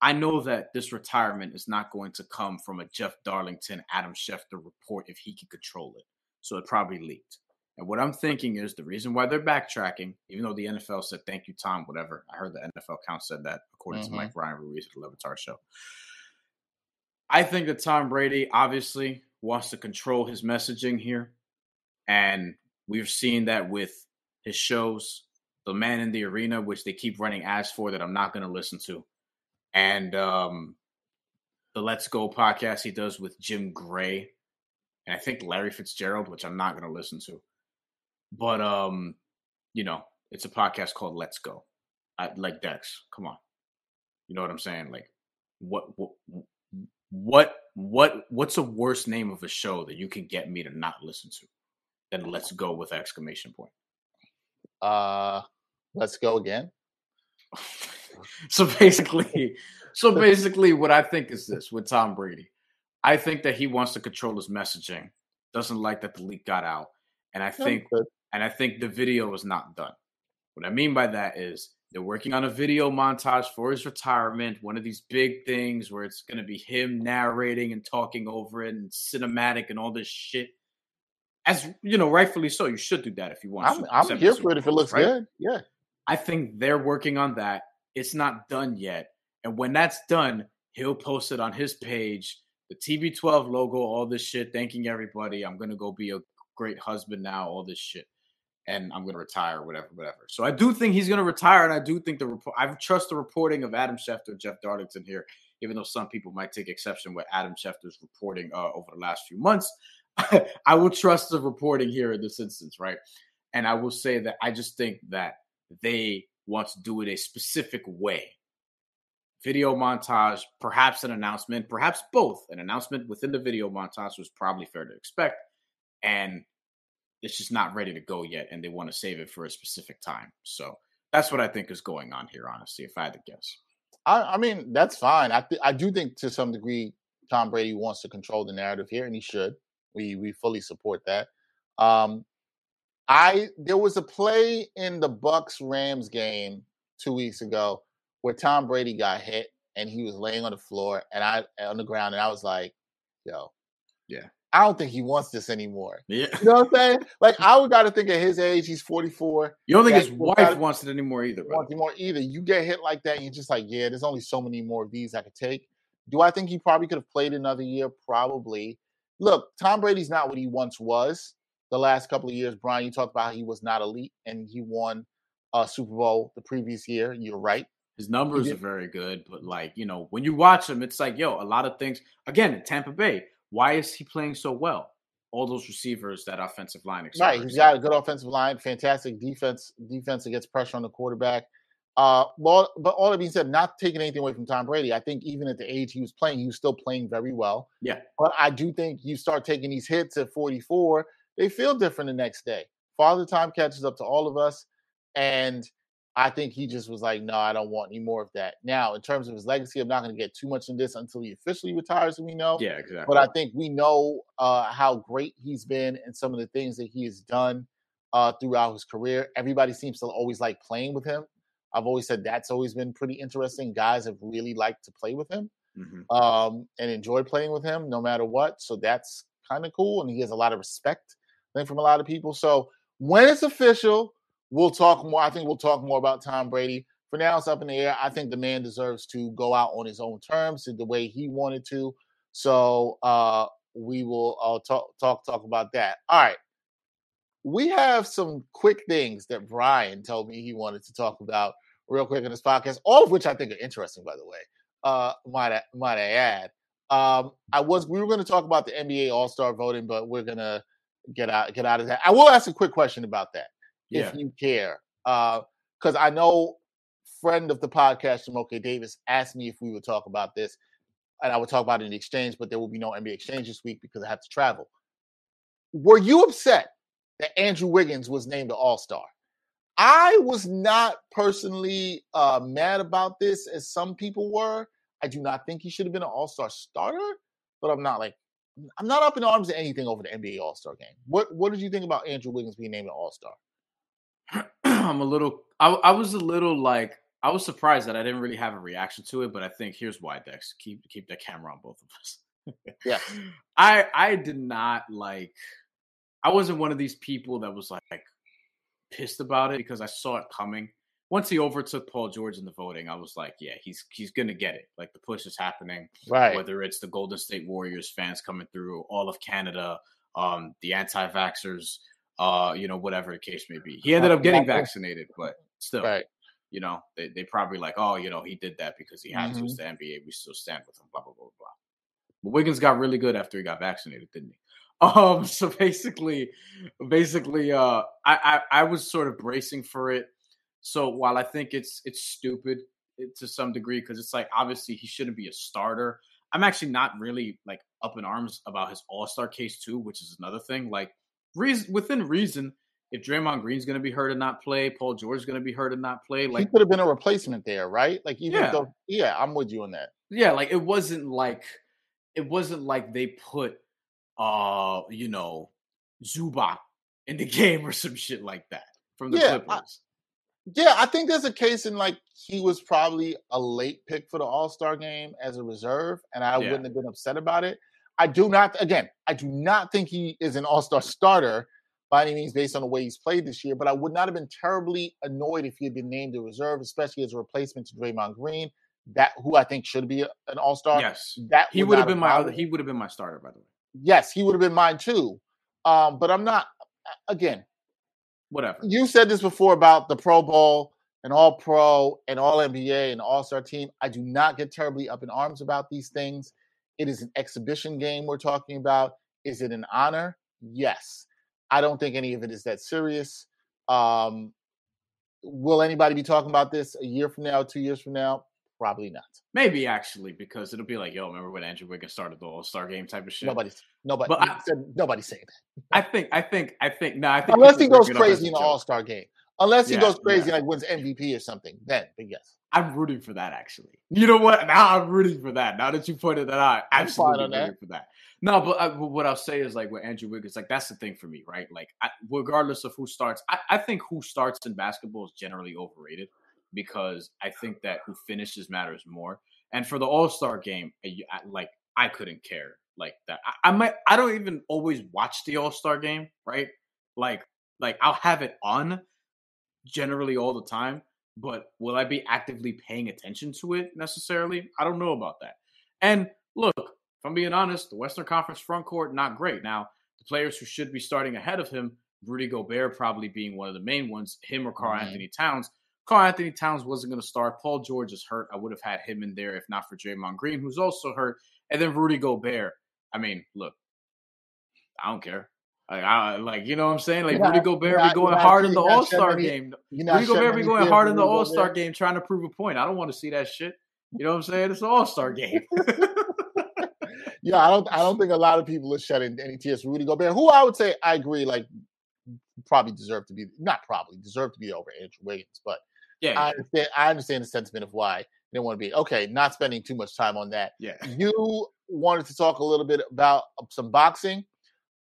I know that this retirement is not going to come from a Jeff Darlington, Adam Schefter report if he can control it. So it probably leaked. And what I'm thinking is the reason why they're backtracking, even though the NFL said thank you, Tom, whatever. I heard the NFL count said that according mm-hmm. to Mike Ryan Ruiz at the Le Batard show. I think that Tom Brady, obviously, wants to control his messaging here. And we've seen that with his shows, The Man in the Arena, which they keep running ads for that I'm not going to listen to. And um, the Let's Go podcast he does with Jim Gray. And I think Larry Fitzgerald, which I'm not going to listen to. But, um, you know, It's a podcast called Let's Go. I, like Dex, come on. You know what I'm saying? Like, what, what, what, what, what's a worse name of a show that you can get me to not listen to than Let's Go with exclamation point? Uh, let's go again. *laughs* so basically, so *laughs* basically, what I think is this with Tom Brady. I think that he wants to control his messaging. Doesn't like that the leak got out, and I think, and I think the video is not done. What I mean by that is they're working on a video montage for his retirement, one of these big things where it's going to be him narrating and talking over it and cinematic and all this shit. As you know, rightfully so, you should do that if you want. I'm, I'm here for it if it looks right? good. Yeah, I think they're working on that. It's not done yet, and when that's done, he'll post it on his page, the TB12 logo, all this shit, thanking everybody. I'm gonna go be a great husband now, all this shit and I'm going to retire, whatever, whatever. So I do think he's going to retire, and I do think the report. I trust the reporting of Adam Schefter, Jeff Darlington here, even though some people might take exception with Adam Schefter's reporting uh, over the last few months. *laughs* I will trust the reporting here in this instance, right? And I will say that I just think that they want to do it a specific way. Video montage, perhaps an announcement, perhaps both. An announcement within the video montage was probably fair to expect, and it's just not ready to go yet, and they want to save it for a specific time. So that's what I think is going on here. Honestly, if I had to guess, I, I mean that's fine. I th- I do think to some degree Tom Brady wants to control the narrative here, and he should. We we fully support that. Um, I there was a play in the Bucs Rams game two weeks ago where Tom Brady got hit and he was laying on the floor and I on the ground, and I was like, "Yo, yeah, I don't think he wants this anymore. Yeah. You know what I'm saying? Like *laughs* I would gotta think at his age, he's 44. You don't think his wife wants it anymore either. Wants anymore either. You get hit like that, and you're just like, yeah, there's only so many more of these I could take. Do I think he probably could have played another year? Probably. Look, Tom Brady's not what he once was. The last couple of years, Brian, you talked about how he was not elite and he won a Super Bowl the previous year. You're right. His numbers are very good, but like, you know, when you watch him, it's like, yo, a lot of things. Again, Tampa Bay, why is he playing so well? All those receivers, that offensive line. Right, he's got a good offensive line, fantastic defense, defense that gets pressure on the quarterback. Uh, well, but all that being said, not taking anything away from Tom Brady, I think even at the age he was playing, he was still playing very well. Yeah. But I do think you start taking these hits at 44, they feel different the next day. Father time catches up to all of us, and I think he just was like, no, I don't want any more of that. Now, in terms of his legacy, I'm not going to get too much in this until he officially retires, we know. Yeah, exactly. But I think we know uh, how great he's been and some of the things that he has done uh, throughout his career. Everybody seems to always like playing with him. I've always said that's always been pretty interesting. Guys have really liked to play with him mm-hmm. um, and enjoy playing with him no matter what. So that's kind of cool. And he has a lot of respect, I think, from a lot of people. So when it's official, We'll talk more. I think we'll talk more about Tom Brady. For now, it's up in the air. I think the man deserves to go out on his own terms, the way he wanted to. So uh, we will uh, talk talk talk about that. All right. We have some quick things that Brian told me he wanted to talk about real quick in this podcast, all of which I think are interesting, by the way. Uh, might I, might I add? Um, I was we were going to talk about the NBA All Star voting, but we're gonna get out get out of that. I will ask a quick question about that yeah. if you care. Uh, Because uh, I know friend of the podcast, Jamoke Davis, asked me if we would talk about this, and I would talk about it in the exchange, but there will be no NBA exchange this week because I have to travel. Were you upset that Andrew Wiggins was named an All Star? I was not personally uh, mad about this as some people were. I do not think he should have been an All Star starter, but I'm not like I'm not up in arms at anything over the NBA All Star game. What What did you think about Andrew Wiggins being named an All Star? *clears throat* I'm a little. I, I was a little like I was surprised that I didn't really have a reaction to it, but I think here's why, Dex. Keep keep the camera on both of us. yeah, *laughs* I I did not like. I wasn't one of these people that was like pissed about it because I saw it coming. Once he overtook Paul George in the voting, I was like, yeah, he's he's gonna get it. Like the push is happening. Right. Whether it's the Golden State Warriors fans coming through, all of Canada, um, the anti-vaxxers, uh, you know, whatever the case may be. He ended up getting vaccinated, but still, right. you know, they, they probably like, oh, you know, he did that because he had mm-hmm. to. It's the NBA. We still stand with him, blah, blah, blah, blah. But Wiggins got really good after he got vaccinated, didn't he? *laughs* Um, so basically, basically, uh, I, I, I was sort of bracing for it. So while I think it's it's stupid eh, to some degree because it's like obviously he shouldn't be a starter. I'm actually not really like up in arms about his All Star case too, which is another thing. Like reason within reason, if Draymond Green's going to be hurt and not play, Paul George is going to be hurt and not play. Like he could have been a replacement there, right? Like even Yeah. though, yeah, I'm with you on that. yeah, like it wasn't like it wasn't like they put uh you know Zubac in the *laughs* game or some shit like that from the Yeah, I- Clippers. Yeah, I think there's a case in like he was probably a late pick for the All Star game as a reserve, and I Yeah. wouldn't have been upset about it. I do not, again, I do not think he is an All Star starter by any means based on the way he's played this year, but I would not have been terribly annoyed if he had been named a reserve, especially as a replacement to Draymond Green, that who I think should be an All Star. yes, That he would have been my other, he would have been my starter by the way. Yes, he would have been mine too. Um, but I'm not. Again, Whatever. you said this before about the Pro Bowl and All Pro and All NBA and All Star team. I do not get terribly up in arms about these things. It is an exhibition game we're talking about. Is it an honor? Yes. I don't think any of it is that serious. Um, will anybody be talking about this a year from now, two years from now? Probably not. Maybe actually because it'll be like, yo, remember when Andrew Wiggins started the All Star game type of shit. Nobody's nobody But I- said nobody's saying that. I think, I think, I think. No, I think Unless he goes bring it up as crazy in the. All Star game. Unless he Yeah, goes crazy yeah. like wins MVP or something. Then, but yes. I'm rooting for that actually. You know what? Now I'm rooting for that. Now that you pointed that out, I'm absolutely on that. rooting for that. No, but uh, I, but what I'll say is like with Andrew Wiggins, like that's the thing for me, right? Like I, regardless of who starts, I, I think who starts in basketball is generally overrated because I think that who finishes matters more. And for the All Star game, uh, I, I- like I couldn't care like that. I, I might I don't even always watch the All Star game, right? Like like I'll have it on generally all the time, but will I be actively paying attention to it necessarily? I don't know about that. And look, if I'm being honest, the Western Conference front court not great. Now, the players who should be starting ahead of him, Rudy Gobert probably being one of the main ones, him or Carl Mhm. Anthony Towns. Karl-Anthony Towns wasn't going to start. Paul George is hurt. I would have had him in there if not for Draymond Green, who's also hurt. And then Rudy Gobert. I mean, look, I don't care. Like, I, like you know what I'm saying? Like You're Rudy Gobert be going hard in the All Star game. Not Rudy Gobert be going hard in the All Star game trying to prove a point. I don't want to see that shit. You know what I'm saying? It's an All Star game. *laughs* Yeah, I don't. I don't think a lot of people are shedding any tears for Rudy Gobert, who I would say I agree, like probably deserve to be not probably deserve to be over Andrew Wiggins, but yeah, I understand. I understand the sentiment of why they want to be okay. Not spending too much time on that. yeah. You wanted to talk a little bit about uh, some boxing.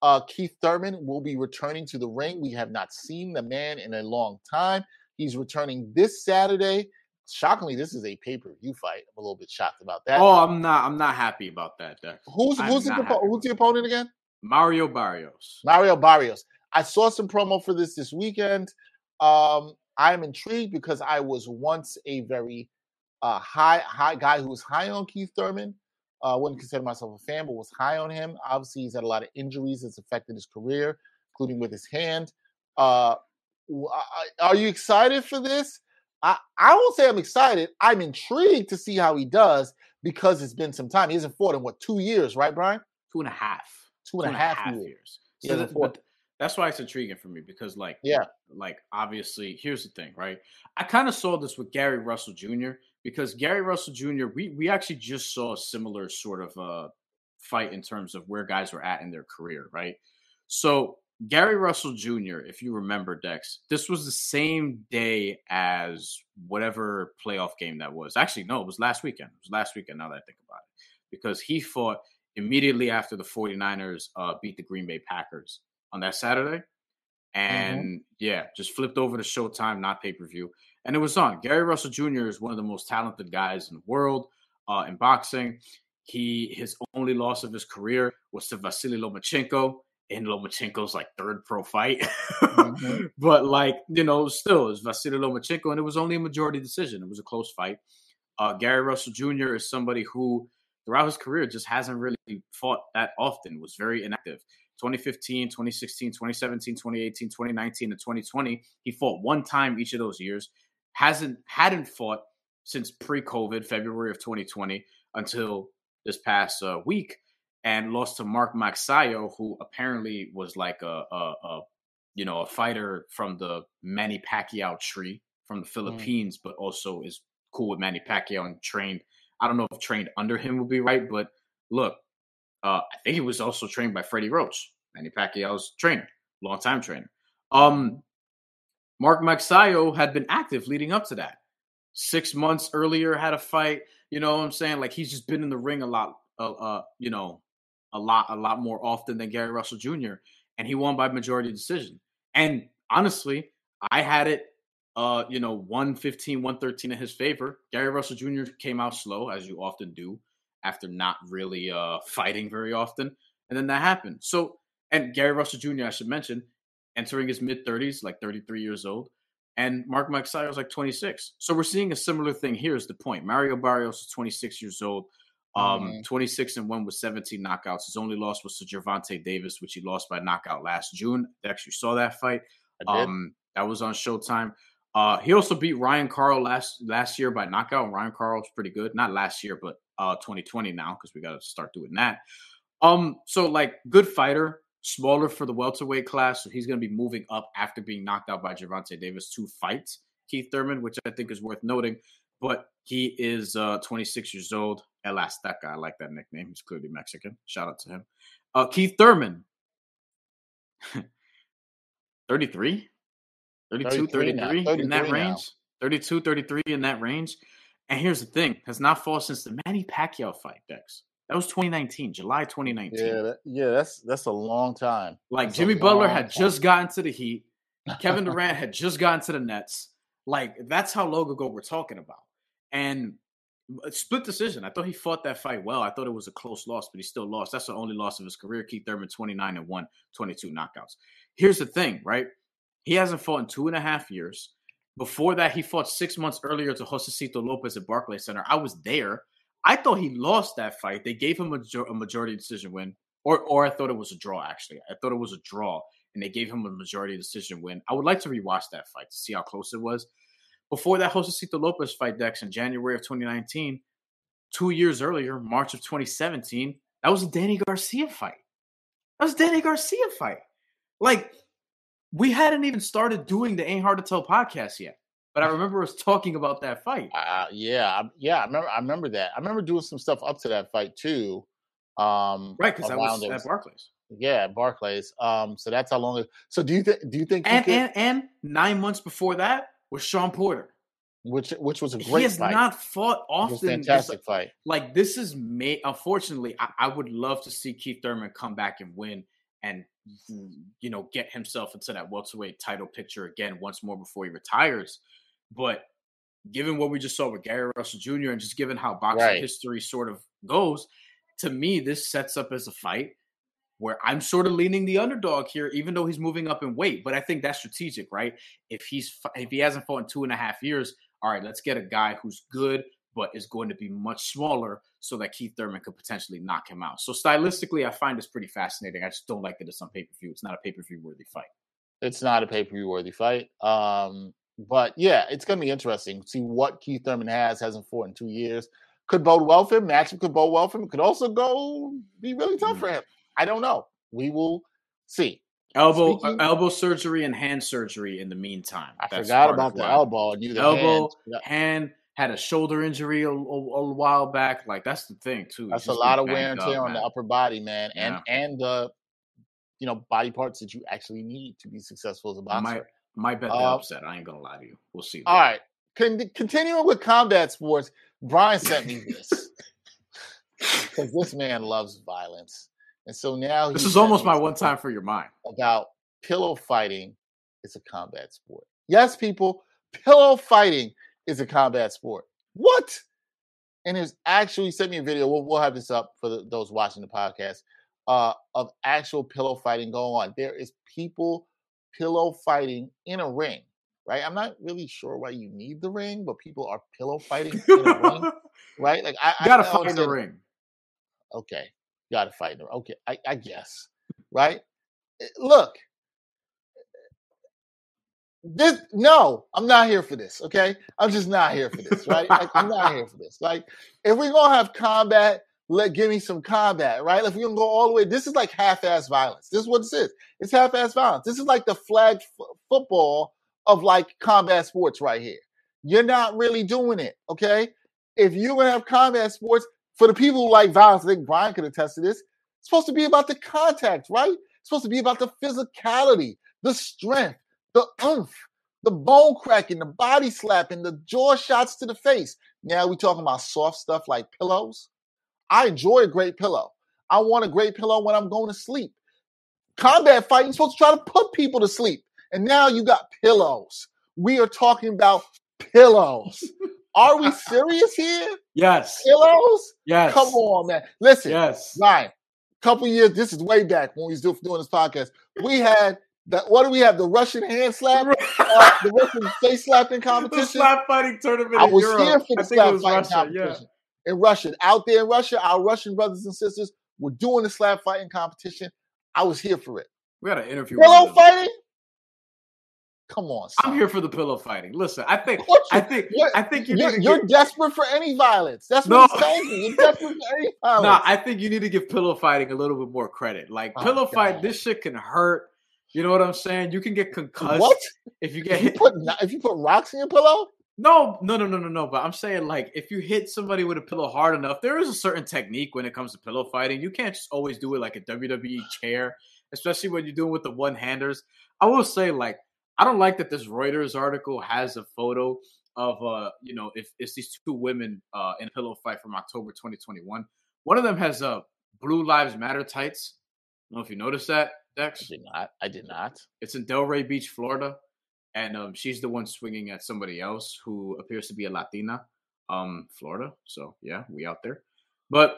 Uh, Keith Thurman will be returning to the ring. We have not seen the man in a long time. He's returning this Saturday. Shockingly, this is a pay per view fight. I'm a little bit shocked about that. Oh, I'm not. I'm not happy about that. Dex. who's I'm who's the, who's the opponent again? Mario Barrios. Mario Barrios. I saw some promo for this this weekend. Um, I'm intrigued because I was once a very uh, high high guy who was high on Keith Thurman. Uh, wouldn't consider myself a fan, but was high on him. Obviously, he's had a lot of injuries that's affected his career, including with his hand. Uh, I- I- are you excited for this? I, I won't say I'm excited. I'm intrigued to see how he does because it's been some time. He hasn't fought in what two years, right, Brian? Two and a half. Two and a half years. years. So that- but that's why it's intriguing for me because, like, Yeah. like obviously, here's the thing, right? I kind of saw this with Gary Russell Jr. because Gary Russell Jr. We we actually just saw a similar sort of uh fight in terms of where guys were at in their career, right? So Gary Russell Jr., if you remember, Dex, this was the same day as whatever playoff game that was. Actually, no, it was last weekend. It was last weekend, now that I think about it. Because he fought immediately after the 49ers uh, beat the Green Bay Packers on that Saturday. And yeah, just flipped over to Showtime, not pay per view. And it was on. Gary Russell Jr. is one of the most talented guys in the world uh, in boxing. He his only loss of his career was to Vasily Lomachenko in Lomachenko's like third pro fight. Mhm. *laughs* but like, you know, still it's Vasily Lomachenko, and it was only a majority decision. It was a close fight. Uh, Gary Russell Jr. is somebody who throughout his career just hasn't really fought that often, was very inactive. 2015, 2016, 2017, 2018, 2019, and 2020. He fought one time each of those years. Hasn't hadn't fought since pre-COVID, February of 2020, until this past uh, week, and lost to Mark Magsayo, who apparently was like a, a, a you know a fighter from the Manny Pacquiao tree, from the mm. Philippines, mm. but also is cool with Manny Pacquiao and trained. I don't know if trained under him would be right, but look, uh, I think he was also trained by Freddie Roach, Manny Pacquiao's trainer, longtime trainer. Um, Mark Magsayo had been active leading up to that. Six months earlier, had a fight. You know what I'm saying? Like he's just been in the ring a lot, uh, uh, you know, a lot, a lot more often than Gary Russell Jr. And he won by majority decision. And honestly, I had it, uh, you know, 115, 113 in his favor. Gary Russell Jr. came out slow, as you often do, after not really uh, fighting very often. And then that happened. So, and Gary Russell Jr., I should mention, entering his mid 30s, like 33 years old. And Mark Magsayo is like 26. So we're seeing a similar thing here is the point. Mario Barrios is 26 years old. Um, mm-hmm. 26 and 1 with 17 knockouts. His only loss was to Gervonta Davis, which he lost by knockout last June. I actually saw that fight. Um, that was on Showtime. Uh, he also beat Ryan Karl last last year by knockout. Ryan Karl was pretty good. Not last year, but uh 2020 now because we got to start doing that. Um, so like good fighter, smaller for the welterweight class. So he's going to be moving up after being knocked out by Gervonta Davis to fight Keith Thurman, which I think is worth noting. But he is uh 26 years old. El Azteca. I like that nickname. He's clearly Mexican. Shout out to him. Uh, Keith Thurman. *laughs* 33? 32, 33, 33 in that range. 32, 33 in that range. And here's the thing: has not fought since the Manny Pacquiao fight, Dex. That was 2019, July 2019. Yeah, that, yeah, that's that's a long time. Like that's Jimmy Butler had time. just gotten to the Heat, *laughs* Kevin Durant had just gotten to the Nets. Like that's how long ago we're talking about. And uh, split decision. I thought he fought that fight well. I thought it was a close loss, but he still lost. That's the only loss of his career. Keith Thurman, 29 and 1, 22 knockouts. Here's the thing, right? He hasn't fought in two and a half years. Before that, he fought six months earlier to Josesito Lopez at Barclays Center. I was there. I thought he lost that fight. They gave him a, a majority decision win, or or I thought it was a draw. Actually, I thought it was a draw, and they gave him a majority decision win. I would like to rewatch that fight to see how close it was. Before that Josesito Lopez fight, Dex, in January of 2019, two years earlier, March of 2017, that was a Danny Garcia fight. That was Danny Garcia fight. Like we hadn't even started doing the Ain't Hard to Tell podcast yet. But I remember us talking about that fight. Uh, yeah, yeah, I remember. I remember that. I remember doing some stuff up to that fight too. Um, right, because I was at Barclays. Yeah, Barclays. Um, so that's how long. It, so do you think? Do you think? And, could, and and nine months before that was Shawn Porter, which which was a great. Fight. He has fight. not fought often. fantastic fight. Like this is made. Unfortunately, I, I would love to see Keith Thurman come back and win and you know get himself into that welterweight title picture again once more before he retires. But given what we just saw with Gary Russell Jr. and just given how boxing right. history sort of goes, to me this sets up as a fight where I'm sort of leaning the underdog here, even though he's moving up in weight. But I think that's strategic, right? If he's if he hasn't fought in two and a half years, all right, let's get a guy who's good but is going to be much smaller so that Keith Thurman could potentially knock him out. So stylistically, I find this pretty fascinating. I just don't like that it's on pay per view. It's not a pay per view worthy fight. It's not a pay per view worthy fight. Um, but yeah, it's going to be interesting. To see what Keith Thurman has hasn't fought in two years. Could bode well for him. Matchup could bode well for him. Could also go be really tough mm-hmm. for him. I don't know. We will see. Elbow, Speaking, elbow surgery and hand surgery in the meantime. I That's forgot about the elbow. And you elbow, hand, hand had a shoulder injury a, a, a, while back. Like that's the thing too. That's a lot of wear and tear on man. the upper body, man, and yeah. and the you know body parts that you actually need to be successful as a boxer. Might might bet they're uh, upset. I ain't gonna lie to you. We'll see. All right, Con- continuing with combat sports, Brian sent me this *laughs* because this man loves violence, and so now this is almost my one time for your mind about pillow fighting. It's a combat sport. Yes, people, pillow fighting is a combat sport. What? And there's actually sent me a video. We'll, we'll have this up for the, those watching the podcast uh, of actual pillow fighting going on. There is people pillow fighting in a ring, right? I'm not really sure why you need the ring, but people are pillow fighting in a ring, *laughs* right? Like I, you gotta I fight in the ring. Okay, gotta fight in the Okay, I, I guess, right? Eh, look, this no, I'm not here for this. Okay, I'm just not here for this. Right? Like, I'm not here *laughs* for this. Like, if we're gonna have combat, let give me some combat. Right? If we're gonna go all the way, this is like half-ass violence. This is what this is. It's half-ass violence. This is like the flag f- football of like combat sports right here. You're not really doing it, okay? If you're gonna have combat sports, for the people who like violence, I think Brian could attest to this. It's supposed to be about the contact, right? It's supposed to be about the physicality, the strength, the oomph, the bone cracking, the body slapping, the jaw shots to the face. Now we talking about soft stuff like pillows. I enjoy a great pillow. I want a great pillow when I'm going to sleep. Combat fighting, supposed to try to put people to sleep. And now you got pillows. We are talking about pillows. Are we *laughs* serious here? Yes. Pillows? Yes. Come on, man. Listen, Yes. Ryan, couple years, this is way back when we was doing, this podcast. We had the what do we have? The Russian hand slap, uh, the Russian face slapping *laughs* competition. The slap fighting tournament I in was Europe. here for I the slap fighting Russia. Yeah. In Russia. Out there in Russia, our Russian brothers and sisters were doing the slap fighting competition. I was here for it. We had an interview. Pillow fighting? Come on, son. I'm here for the pillow fighting. Listen, I think What I you- think you're- I think you You're, you're give, desperate for any violence. That's No. what telling you. You're desperate for any *laughs* violence. Nah, I think you need to give pillow fighting a little bit more credit. Like Oh, pillow fight, this shit can hurt. You know what I'm saying? You can get concussed what? if you get If you hit. put if you put rocks in your pillow? No, no, no, no, no, no. But I'm saying like if you hit somebody with a pillow hard enough, there is a certain technique when it comes to pillow fighting. You can't just always do it like a WWE chair, especially when you're doing with the one handers. I will say like I don't like that this Reuters article has a photo of uh you know if it's these two women uh in a pillow fight from October 2021. One of them has uh Blue Lives Matter tights. I don't know if you noticed that, I did not. I did not. It's in Delray Beach, Florida, and um, she's the one swinging at somebody else who appears to be a Latina, um, Florida. So yeah, we out there. But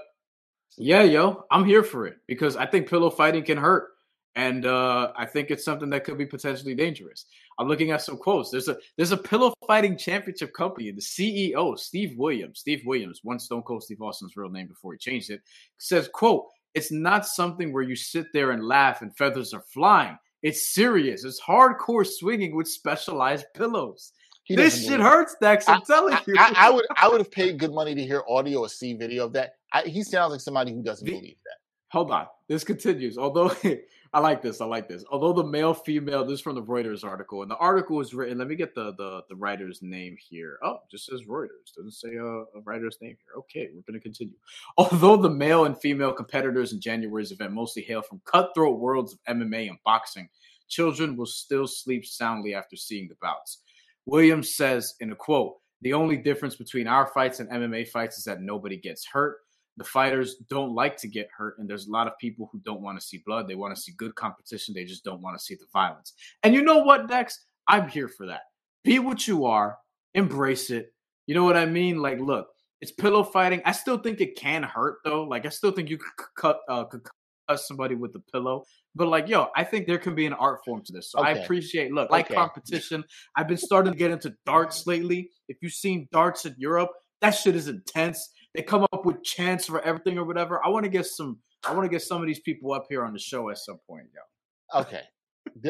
yeah, yo, I'm here for it because I think pillow fighting can hurt, and uh, I think it's something that could be potentially dangerous. I'm looking at some quotes. There's a there's a pillow fighting championship company. The CEO, Steve Williams, Steve Williams, one Stone Cold Steve Austin's real name before he changed it, says, "quote It's not something where you sit there and laugh and feathers are flying." It's serious. It's hardcore swinging with specialized pillows. He this shit believe- hurts, Dex. I'm telling I, you. I, I would I would have *laughs* paid good money to hear audio or see video of that. I, he sounds like somebody who doesn't The- believe that. Hold on. This continues. Although *laughs* I like this, I like this. Although the male, female, this is from the Reuters article, and the article is written. Let me get the the, the writer's name here. Oh, just says Reuters. Doesn't say a, a writer's name here. Okay, we're gonna continue. *laughs* Although the male and female competitors in January's event mostly hail from cutthroat worlds of MMA and boxing, children will still sleep soundly after seeing the bouts. Williams says in a quote, "The only difference between our fights and MMA fights is that nobody gets hurt." The fighters don't like to get hurt and there's a lot of people who don't want to see blood they want to see good competition they just don't want to see the violence. And you know what dex? I'm here for that. Be what you are embrace it. You know what i mean? Like look it's pillow fighting. I still think it can hurt though. Like i still think you could cut uh, could cut somebody with a pillow. But like yo i think there can be an art form to this. So i appreciate look like Okay. competition i've been starting to get into darts lately. If you've seen darts in europe that shit is intense they come up with chants for everything or whatever. I want to get some. I want to get some of these people up here on the show at some point, yo. Okay.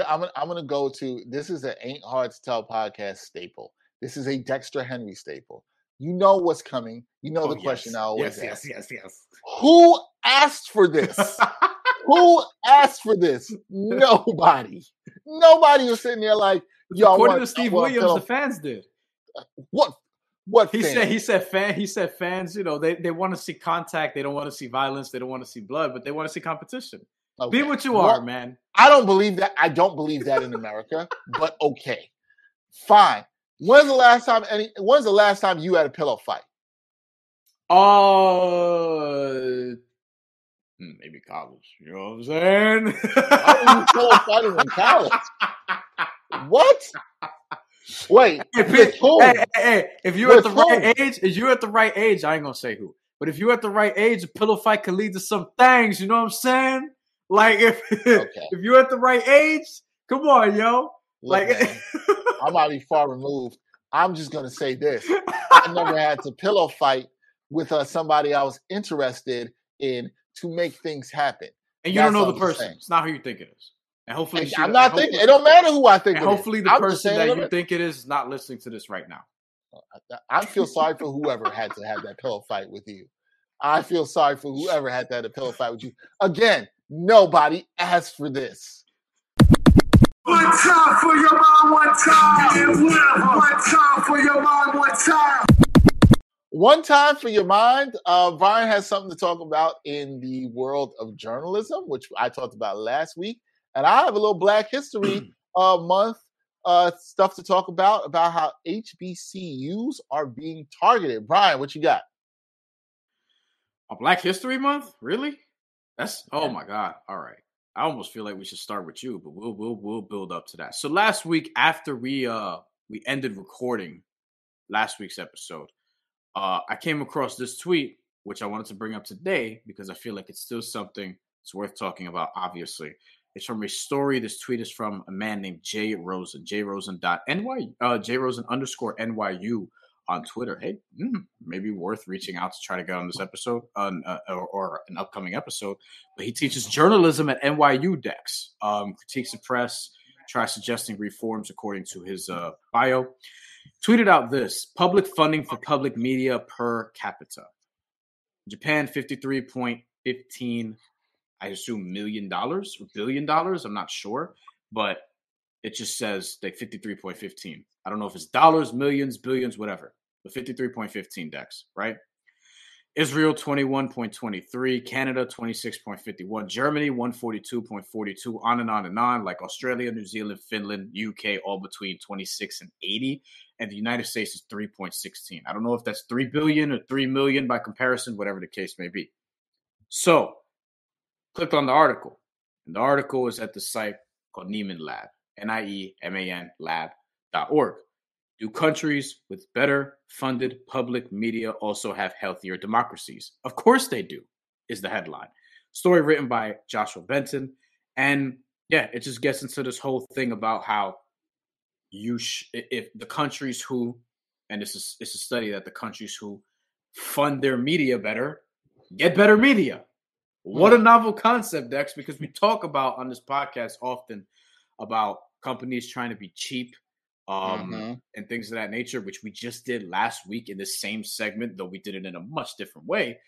I'm gonna, I'm gonna go to this is an Ain't Hard to Tell podcast staple. This is a Dexter Henry staple. You know what's coming. You know Oh, the question. I always yes, ask. yes, yes, yes. Who asked for this? Who *laughs* asked for this? Nobody. Nobody was sitting there like, yo, According want- to Steve Williams, the fans did. Uh, what? What? He fan? said he said fan he said fans, you know, they, they want to see contact, they don't want to see violence, they don't want to see blood, but they want to see competition. Okay. Be what you Well, are, man. I don't believe that. I don't believe that in America, but okay. Fine. When's the last time any when's the last time you had a pillow fight? Uh hmm, maybe college. You know what I'm saying? You pillow fighting in college? *laughs* What? Wait, If, who? hey, hey, hey, if you're at the right age, if you're at the right age, I ain't gonna say who, but if you're at the right age, a pillow fight can lead to some things. You know what I'm saying? Like if Okay. *laughs* if you're at the right age, come on, yo. Look, Like man, I might be far removed. I'm just gonna say this: I never *laughs* had to pillow fight with uh, somebody I was interested in to make things happen. and you don't know the person. It's not who you think it is. And hopefully, And she- I'm not thinking. It don't matter who I think. And it is. hopefully, the I'm person that you think it is is not listening to this right now. I feel sorry for whoever had to have that pillow fight with you. I feel sorry for whoever had to have a pillow fight with you. Again, nobody asked for this. One time for your mind, one time. One time for your mind, one time. One time for your mind. Uh, Brian has something to talk about in the world of journalism, which I talked about last week. And I have a little Black History *clears throat* uh, Month uh, stuff to talk about about how HBCUs are being targeted. Brian, what you got? A Black History Month? Really? That's oh my god! All right, I almost feel like we should start with you, but we'll we'll we'll build up to that. So last week, after we uh we ended recording last week's episode, uh, I came across this tweet which I wanted to bring up today because I feel like it's still something it's worth talking about. Obviously, it's from a story. This tweet is from a man named Jay Rosen, Jay Rosen. dot jrosen.ny, uh, jrosen underscore NYU on Twitter. Hey, mm, maybe worth reaching out to try to get on this episode uh, or, or, an upcoming episode. But he teaches journalism at NYU Dex, um, critiques the press, tries suggesting reforms according to his uh, bio. Tweeted out this public funding for public media per capita. Japan, 53.15 I assume million dollars or billion dollars. I'm not sure, but it just says like 53.15. I don't know if it's dollars, millions, billions, whatever. But 53.15 dex, right? Israel 21.23, Canada 26.51, Germany 142.42, on and on and on, like Australia, New Zealand, Finland, UK, all between 26 and 80, and the United States is 3.16. I don't know if that's 3 billion or 3 million by comparison, whatever the case may be. So clicked on the article. And the article is at the site called Nieman Lab, N I E M A N lab.org. Do countries with better funded public media also have healthier democracies? Of course they do, is the headline. Story written by Joshua Benton. And yeah, it just gets into this whole thing about how you, sh- if the countries who, and this is it's a study that the countries who fund their media better get better media. What a novel concept, Dex, because we talk about on this podcast often about companies trying to be cheap um, mm-hmm. and things of that nature, which we just did last week in the same segment, though we did it in a much different way.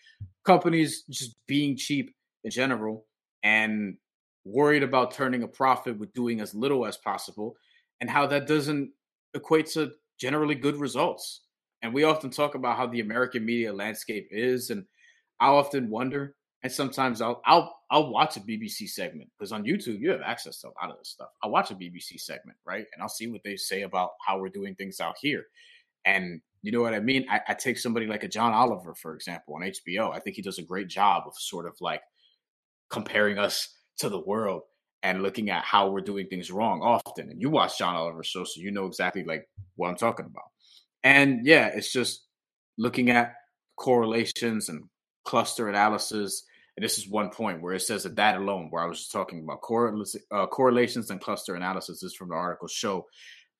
Companies just being cheap in general and worried about turning a profit with doing as little as possible, and how that doesn't equate to generally good results. And we often talk about how the American media landscape is, and I often wonder and sometimes I'll I'll I'll watch a BBC segment because on YouTube you have access to a lot of this stuff. I'll watch a BBC segment, right? And I'll see what they say about how we're doing things out here. And you know what I mean? I, I take somebody like a John Oliver, for example, on HBO. I think he does a great job of sort of like comparing us to the world and looking at how we're doing things wrong often. And you watch John Oliver show, so you know exactly like what I'm talking about. And yeah, it's just looking at correlations and cluster analysis and this is one point where it says that that alone, where I was just talking about uh, correlations and cluster analysis, is from the article show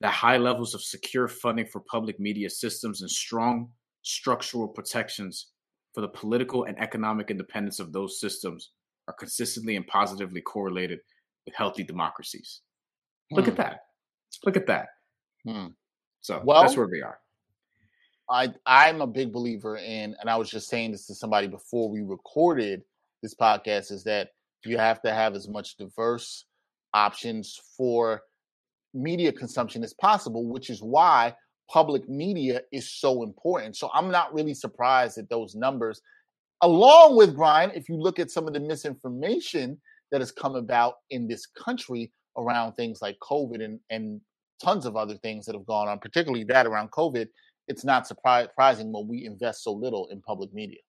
that high levels of secure funding for public media systems and strong structural protections for the political and economic independence of those systems are consistently and positively correlated with healthy democracies. Hmm. Look at hmm. that. Look at that. Hmm. So well, that's where we are. I I'm a big believer in, and I was just saying this to somebody before we recorded this podcast is that you have to have as much diverse options for media consumption as possible, which is why public media is so important. So I'm not really surprised at those numbers. Along with Brian, if you look at some of the misinformation that has come about in this country around things like COVID and, and tons of other things that have gone on, particularly that around COVID, it's not surprising when we invest so little in public media.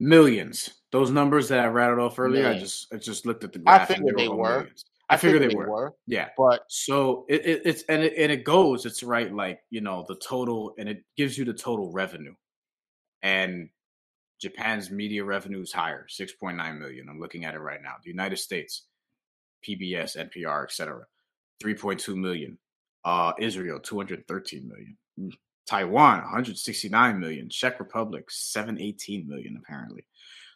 Millions. Those numbers that I rattled off earlier, I just I just looked at the graph. I figured they were. I, I figured, they, were. were. Yeah, but so it, it, it's and it and it goes. It's right, like you know the total, and it gives you the total revenue, and Japan's media revenue is higher, six point nine million. I'm looking at it right now. The United States, PBS, NPR, etc., three point two million. Uh, Israel, two hundred thirteen million. Taiwan 169 million, Czech Republic 718 million apparently.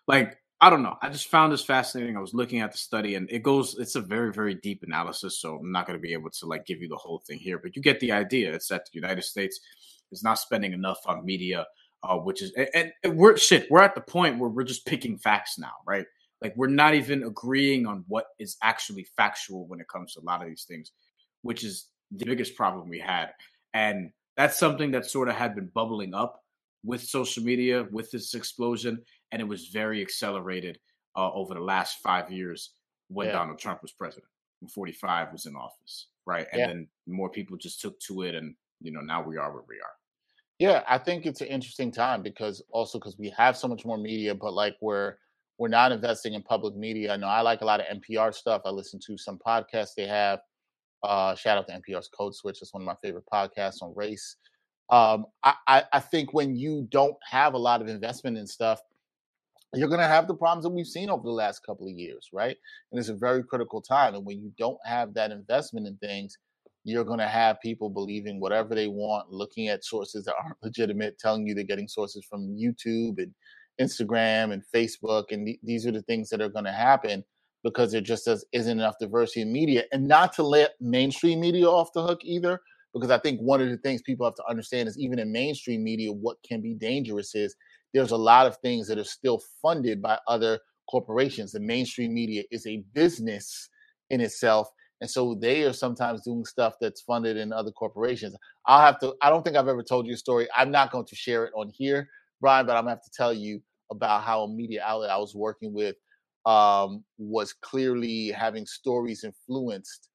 Like I don't know. I just found this fascinating. I was looking at the study and it goes it's a very very deep analysis, so I'm not going to be able to like give you the whole thing here, but you get the idea. It's that the United States is not spending enough on media uh, which is and, and we're shit, we're at the point where we're just picking facts now, right? Like we're not even agreeing on what is actually factual when it comes to a lot of these things, which is the biggest problem we had. And that's something that sort of had been bubbling up with social media, with this explosion, and it was very accelerated uh, over the last five years when yeah. Donald Trump was president, when 45 was in office, right? And yeah. then more people just took to it, and you know now we are where we are. Yeah, I think it's an interesting time because also because we have so much more media, but like we're we're not investing in public media. I know I like a lot of NPR stuff. I listen to some podcasts they have. Uh, shout out to NPR's Code Switch. It's one of my favorite podcasts on race. Um, I, I, I think when you don't have a lot of investment in stuff, you're going to have the problems that we've seen over the last couple of years, right? And it's a very critical time. And when you don't have that investment in things, you're going to have people believing whatever they want, looking at sources that aren't *laughs* legitimate, telling you they're getting sources from YouTube and Instagram and Facebook. And th- these are the things that are going to happen because there just isn't enough diversity in media. And not to let mainstream media off the hook either, because I think one of the things people have to understand is even in mainstream media, what can be dangerous is there's a lot of things that are still funded by other corporations. The mainstream media is a business in itself. And so they are sometimes doing stuff that's funded in other corporations. I'll have to, I don't think I've ever told you a story. I'm not going to share it on here, Brian, but I'm going to have to tell you about how a media outlet I was working with um, was clearly having stories influenced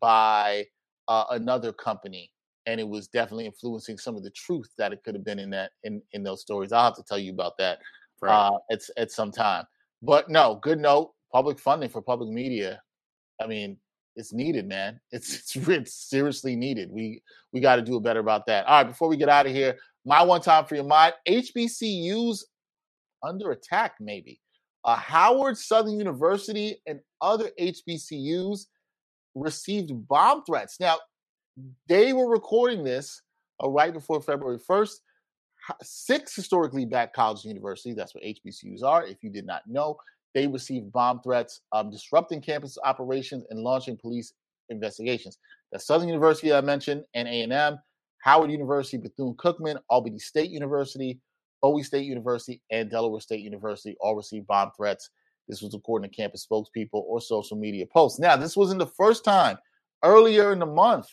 by uh, another company and it was definitely influencing some of the truth that it could have been in that in in those stories. I'll have to tell you about that right. uh, at at some time. But no, good note. Public funding for public media. I mean, it's needed, man. *laughs* It's it's, it's seriously needed. We we got to do a better about that. All right, before we get out of here, my one time for your mind: HBCUs under attack, maybe. Uh, Howard, Southern University, and other HBCUs received bomb threats. Now, they were recording this uh, right before February 1st. Six historically black colleges and universities, that's what HBCUs are, if you did not know, they received bomb threats, um, disrupting campus operations and launching police investigations. The Southern University I mentioned, and A&M, Howard University, Bethune-Cookman, Albany State University, Bowie State University, and Delaware State University all received bomb threats. This was according to campus spokespeople or social media posts. Now, this wasn't the first time. Earlier in the month,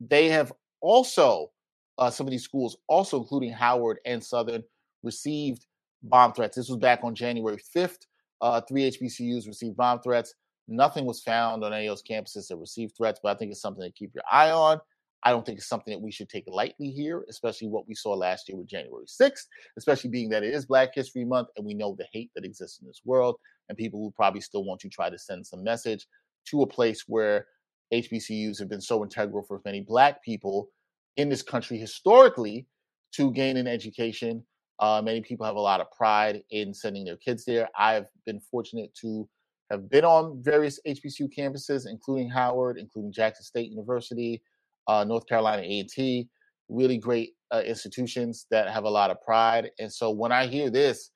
they have also, uh, some of these schools, also including Howard and Southern, received bomb threats. This was back on January 5th. Uh, three HBCUs received bomb threats. Nothing was found on any of those campuses that received threats, but I think it's something to keep your eye on. I don't think it's something that we should take lightly here, especially what we saw last year with January 6th, especially being that it is Black History Month and we know the hate that exists in this world and people who probably still want to try to send some message to a place where HBCUs have been so integral for many Black people in this country historically to gain an education. Uh, many people have a lot of pride in sending their kids there. I've been fortunate to have been on various HBCU campuses, including Howard, including Jackson State University, uh, North Carolina A&T, really great uh, institutions that have a lot of pride. And so when I hear this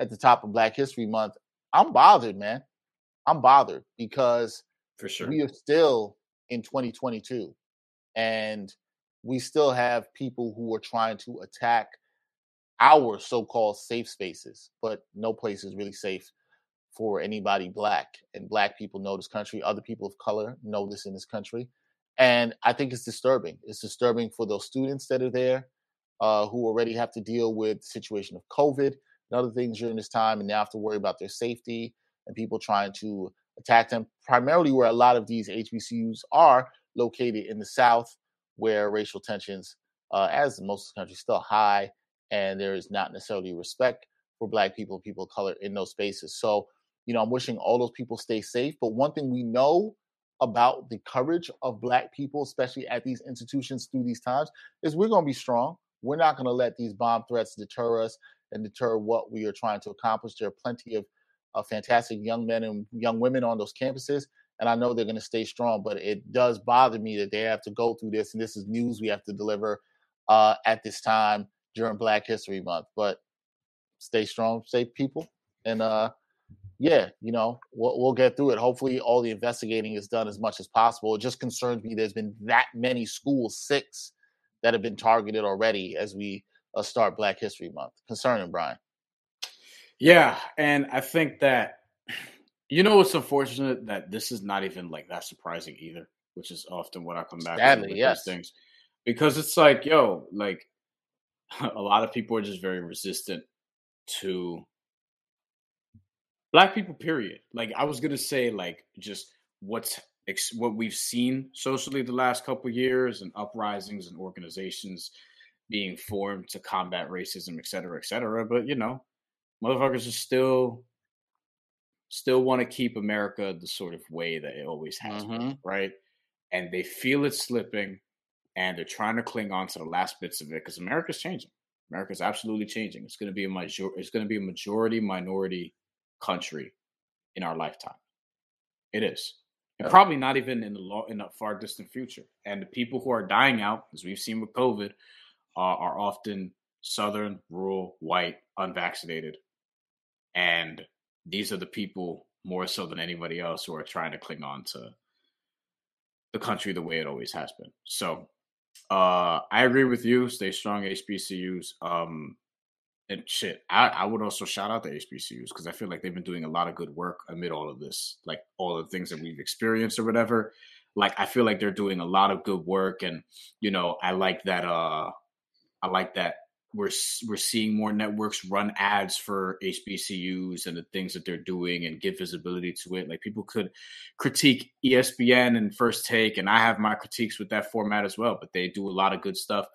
at the top of Black History Month, I'm bothered, man. I'm bothered because for sure. We are still in 2022 and we still have people who are trying to attack our so-called safe spaces, but no place is really safe for anybody black. And black people know this country. Other people of color know this in this country. And I think it's disturbing. It's disturbing for those students that are there uh, who already have to deal with the situation of COVID and other things during this time and now have to worry about their safety and people trying to attack them, primarily where a lot of these HBCUs are located in the South, where racial tensions, uh, as most of the country, still high, and there is not necessarily respect for Black people, people of color in those spaces. So, you know, I'm wishing all those people stay safe. But one thing we know about the courage of Black people, especially at these institutions through these times, is we're going to be strong. We're not going to let these bomb threats deter us and deter what we are trying to accomplish. There are plenty of uh, fantastic young men and young women on those campuses. And I know they're going to stay strong, but it does bother me that they have to go through this. And this is news we have to deliver uh, at this time during Black History Month. But stay strong, safe people. And uh, yeah, you know, we'll, we'll get through it. Hopefully, all the investigating is done as much as possible. It just concerns me there's been that many schools, six, that have been targeted already as we uh, start Black History Month. Concerning, Brian. Yeah, and I think that You know it's unfortunate that this is not even like that surprising either, which is often what I come back Sadly, with yes. these things. Because it's like, yo, like *laughs* a lot of people are just very resistant to black people period. Like i was gonna say like just what's ex- what we've seen socially the last couple years and uprisings and organizations being formed to combat racism et cetera et cetera but you know motherfuckers are still still want to keep america the sort of way that it always has been Mhm. right? And they feel it slipping and they're trying to cling on to the last bits of it because america's changing. America's absolutely changing. It's going to be a major it's going to be a majority minority country in our lifetime. It is. And probably not even in the law in a far distant future. And the people who are dying out, as we've seen with COVID, uh, are often southern, rural, white, unvaccinated. And these are the people more so than anybody else who are trying to cling on to the country the way it always has been. So uh I agree with you. Stay strong, HBCUs. Um and shit, I, I would also shout out the HBCUs because I feel like they've been doing a lot of good work amid all of this, like all the things that we've experienced or whatever. Like I feel like they're doing a lot of good work, and you know, I like that. Uh, I like that we're we're seeing more networks run ads for HBCUs and the things that they're doing and give visibility to it. Like people could critique ESPN and First Take, and I have my critiques with that format as well. But they do a lot of good stuff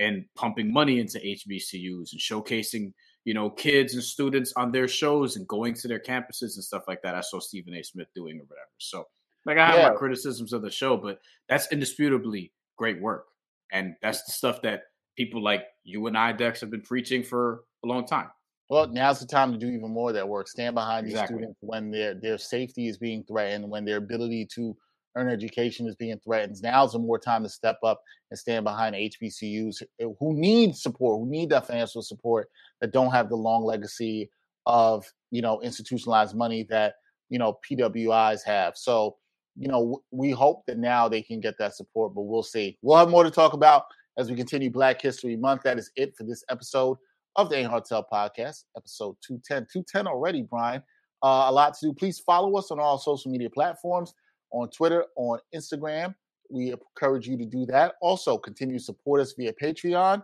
and pumping money into HBCUs and showcasing, you know, kids and students on their shows and going to their campuses and stuff like that. I saw Stephen A. Smith doing or whatever. So, like, I have Yeah. my criticisms of the show, but that's indisputably great work, and that's the stuff that people like you and I, Dex, have been preaching for a long time. Well, now's the time to do even more of that work. Stand behind these Exactly. students when their their safety is being threatened, when their ability to earn education is being threatened. Now's the more time to step up and stand behind HBCUs who need support, who need that financial support, that don't have the long legacy of you know institutionalized money that you know PWIs have. So you know we hope that now they can get that support, but we'll see. We'll have more to talk about as we continue Black History Month. That is it for this episode of the Ain't Hard Tell podcast, episode 210. 210 already, Brian. Uh, a lot to do. Please follow us on all social media platforms on Twitter, on Instagram. We encourage you to do that. Also, continue to support us via Patreon.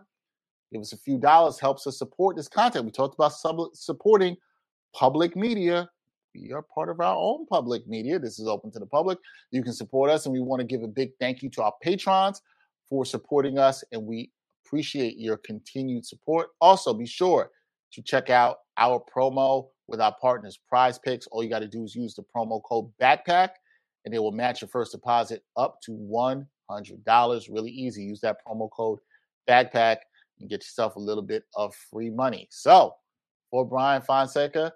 Give us a few dollars, helps us support this content. We talked about sub- supporting public media. We are part of our own public media. This is open to the public. You can support us, and we want to give a big thank you to our patrons for supporting us, and we appreciate your continued support. Also, be sure to check out our promo with our partners, Prize Picks. All you got to do is use the promo code BACKPACK, and they will match your first deposit up to $100. Really easy. Use that promo code BACKPACK and get yourself a little bit of free money. So, for Brian Fonseca,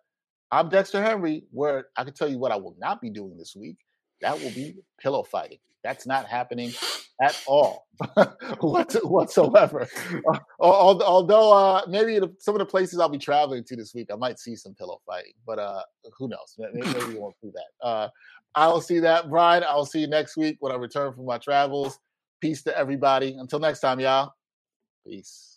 I'm Dexter Henry, where I can tell you what I will not be doing this week. That will be pillow fighting. That's not happening at all *laughs* what- whatsoever. *laughs* Uh, although uh, maybe some of the places I'll be traveling to this week, I might see some pillow fighting, but uh, who knows? Maybe, maybe we won't see that. Uh, I will see that, Brian. I will see you next week when I return from my travels. Peace to everybody. Until next time, y'all. Peace.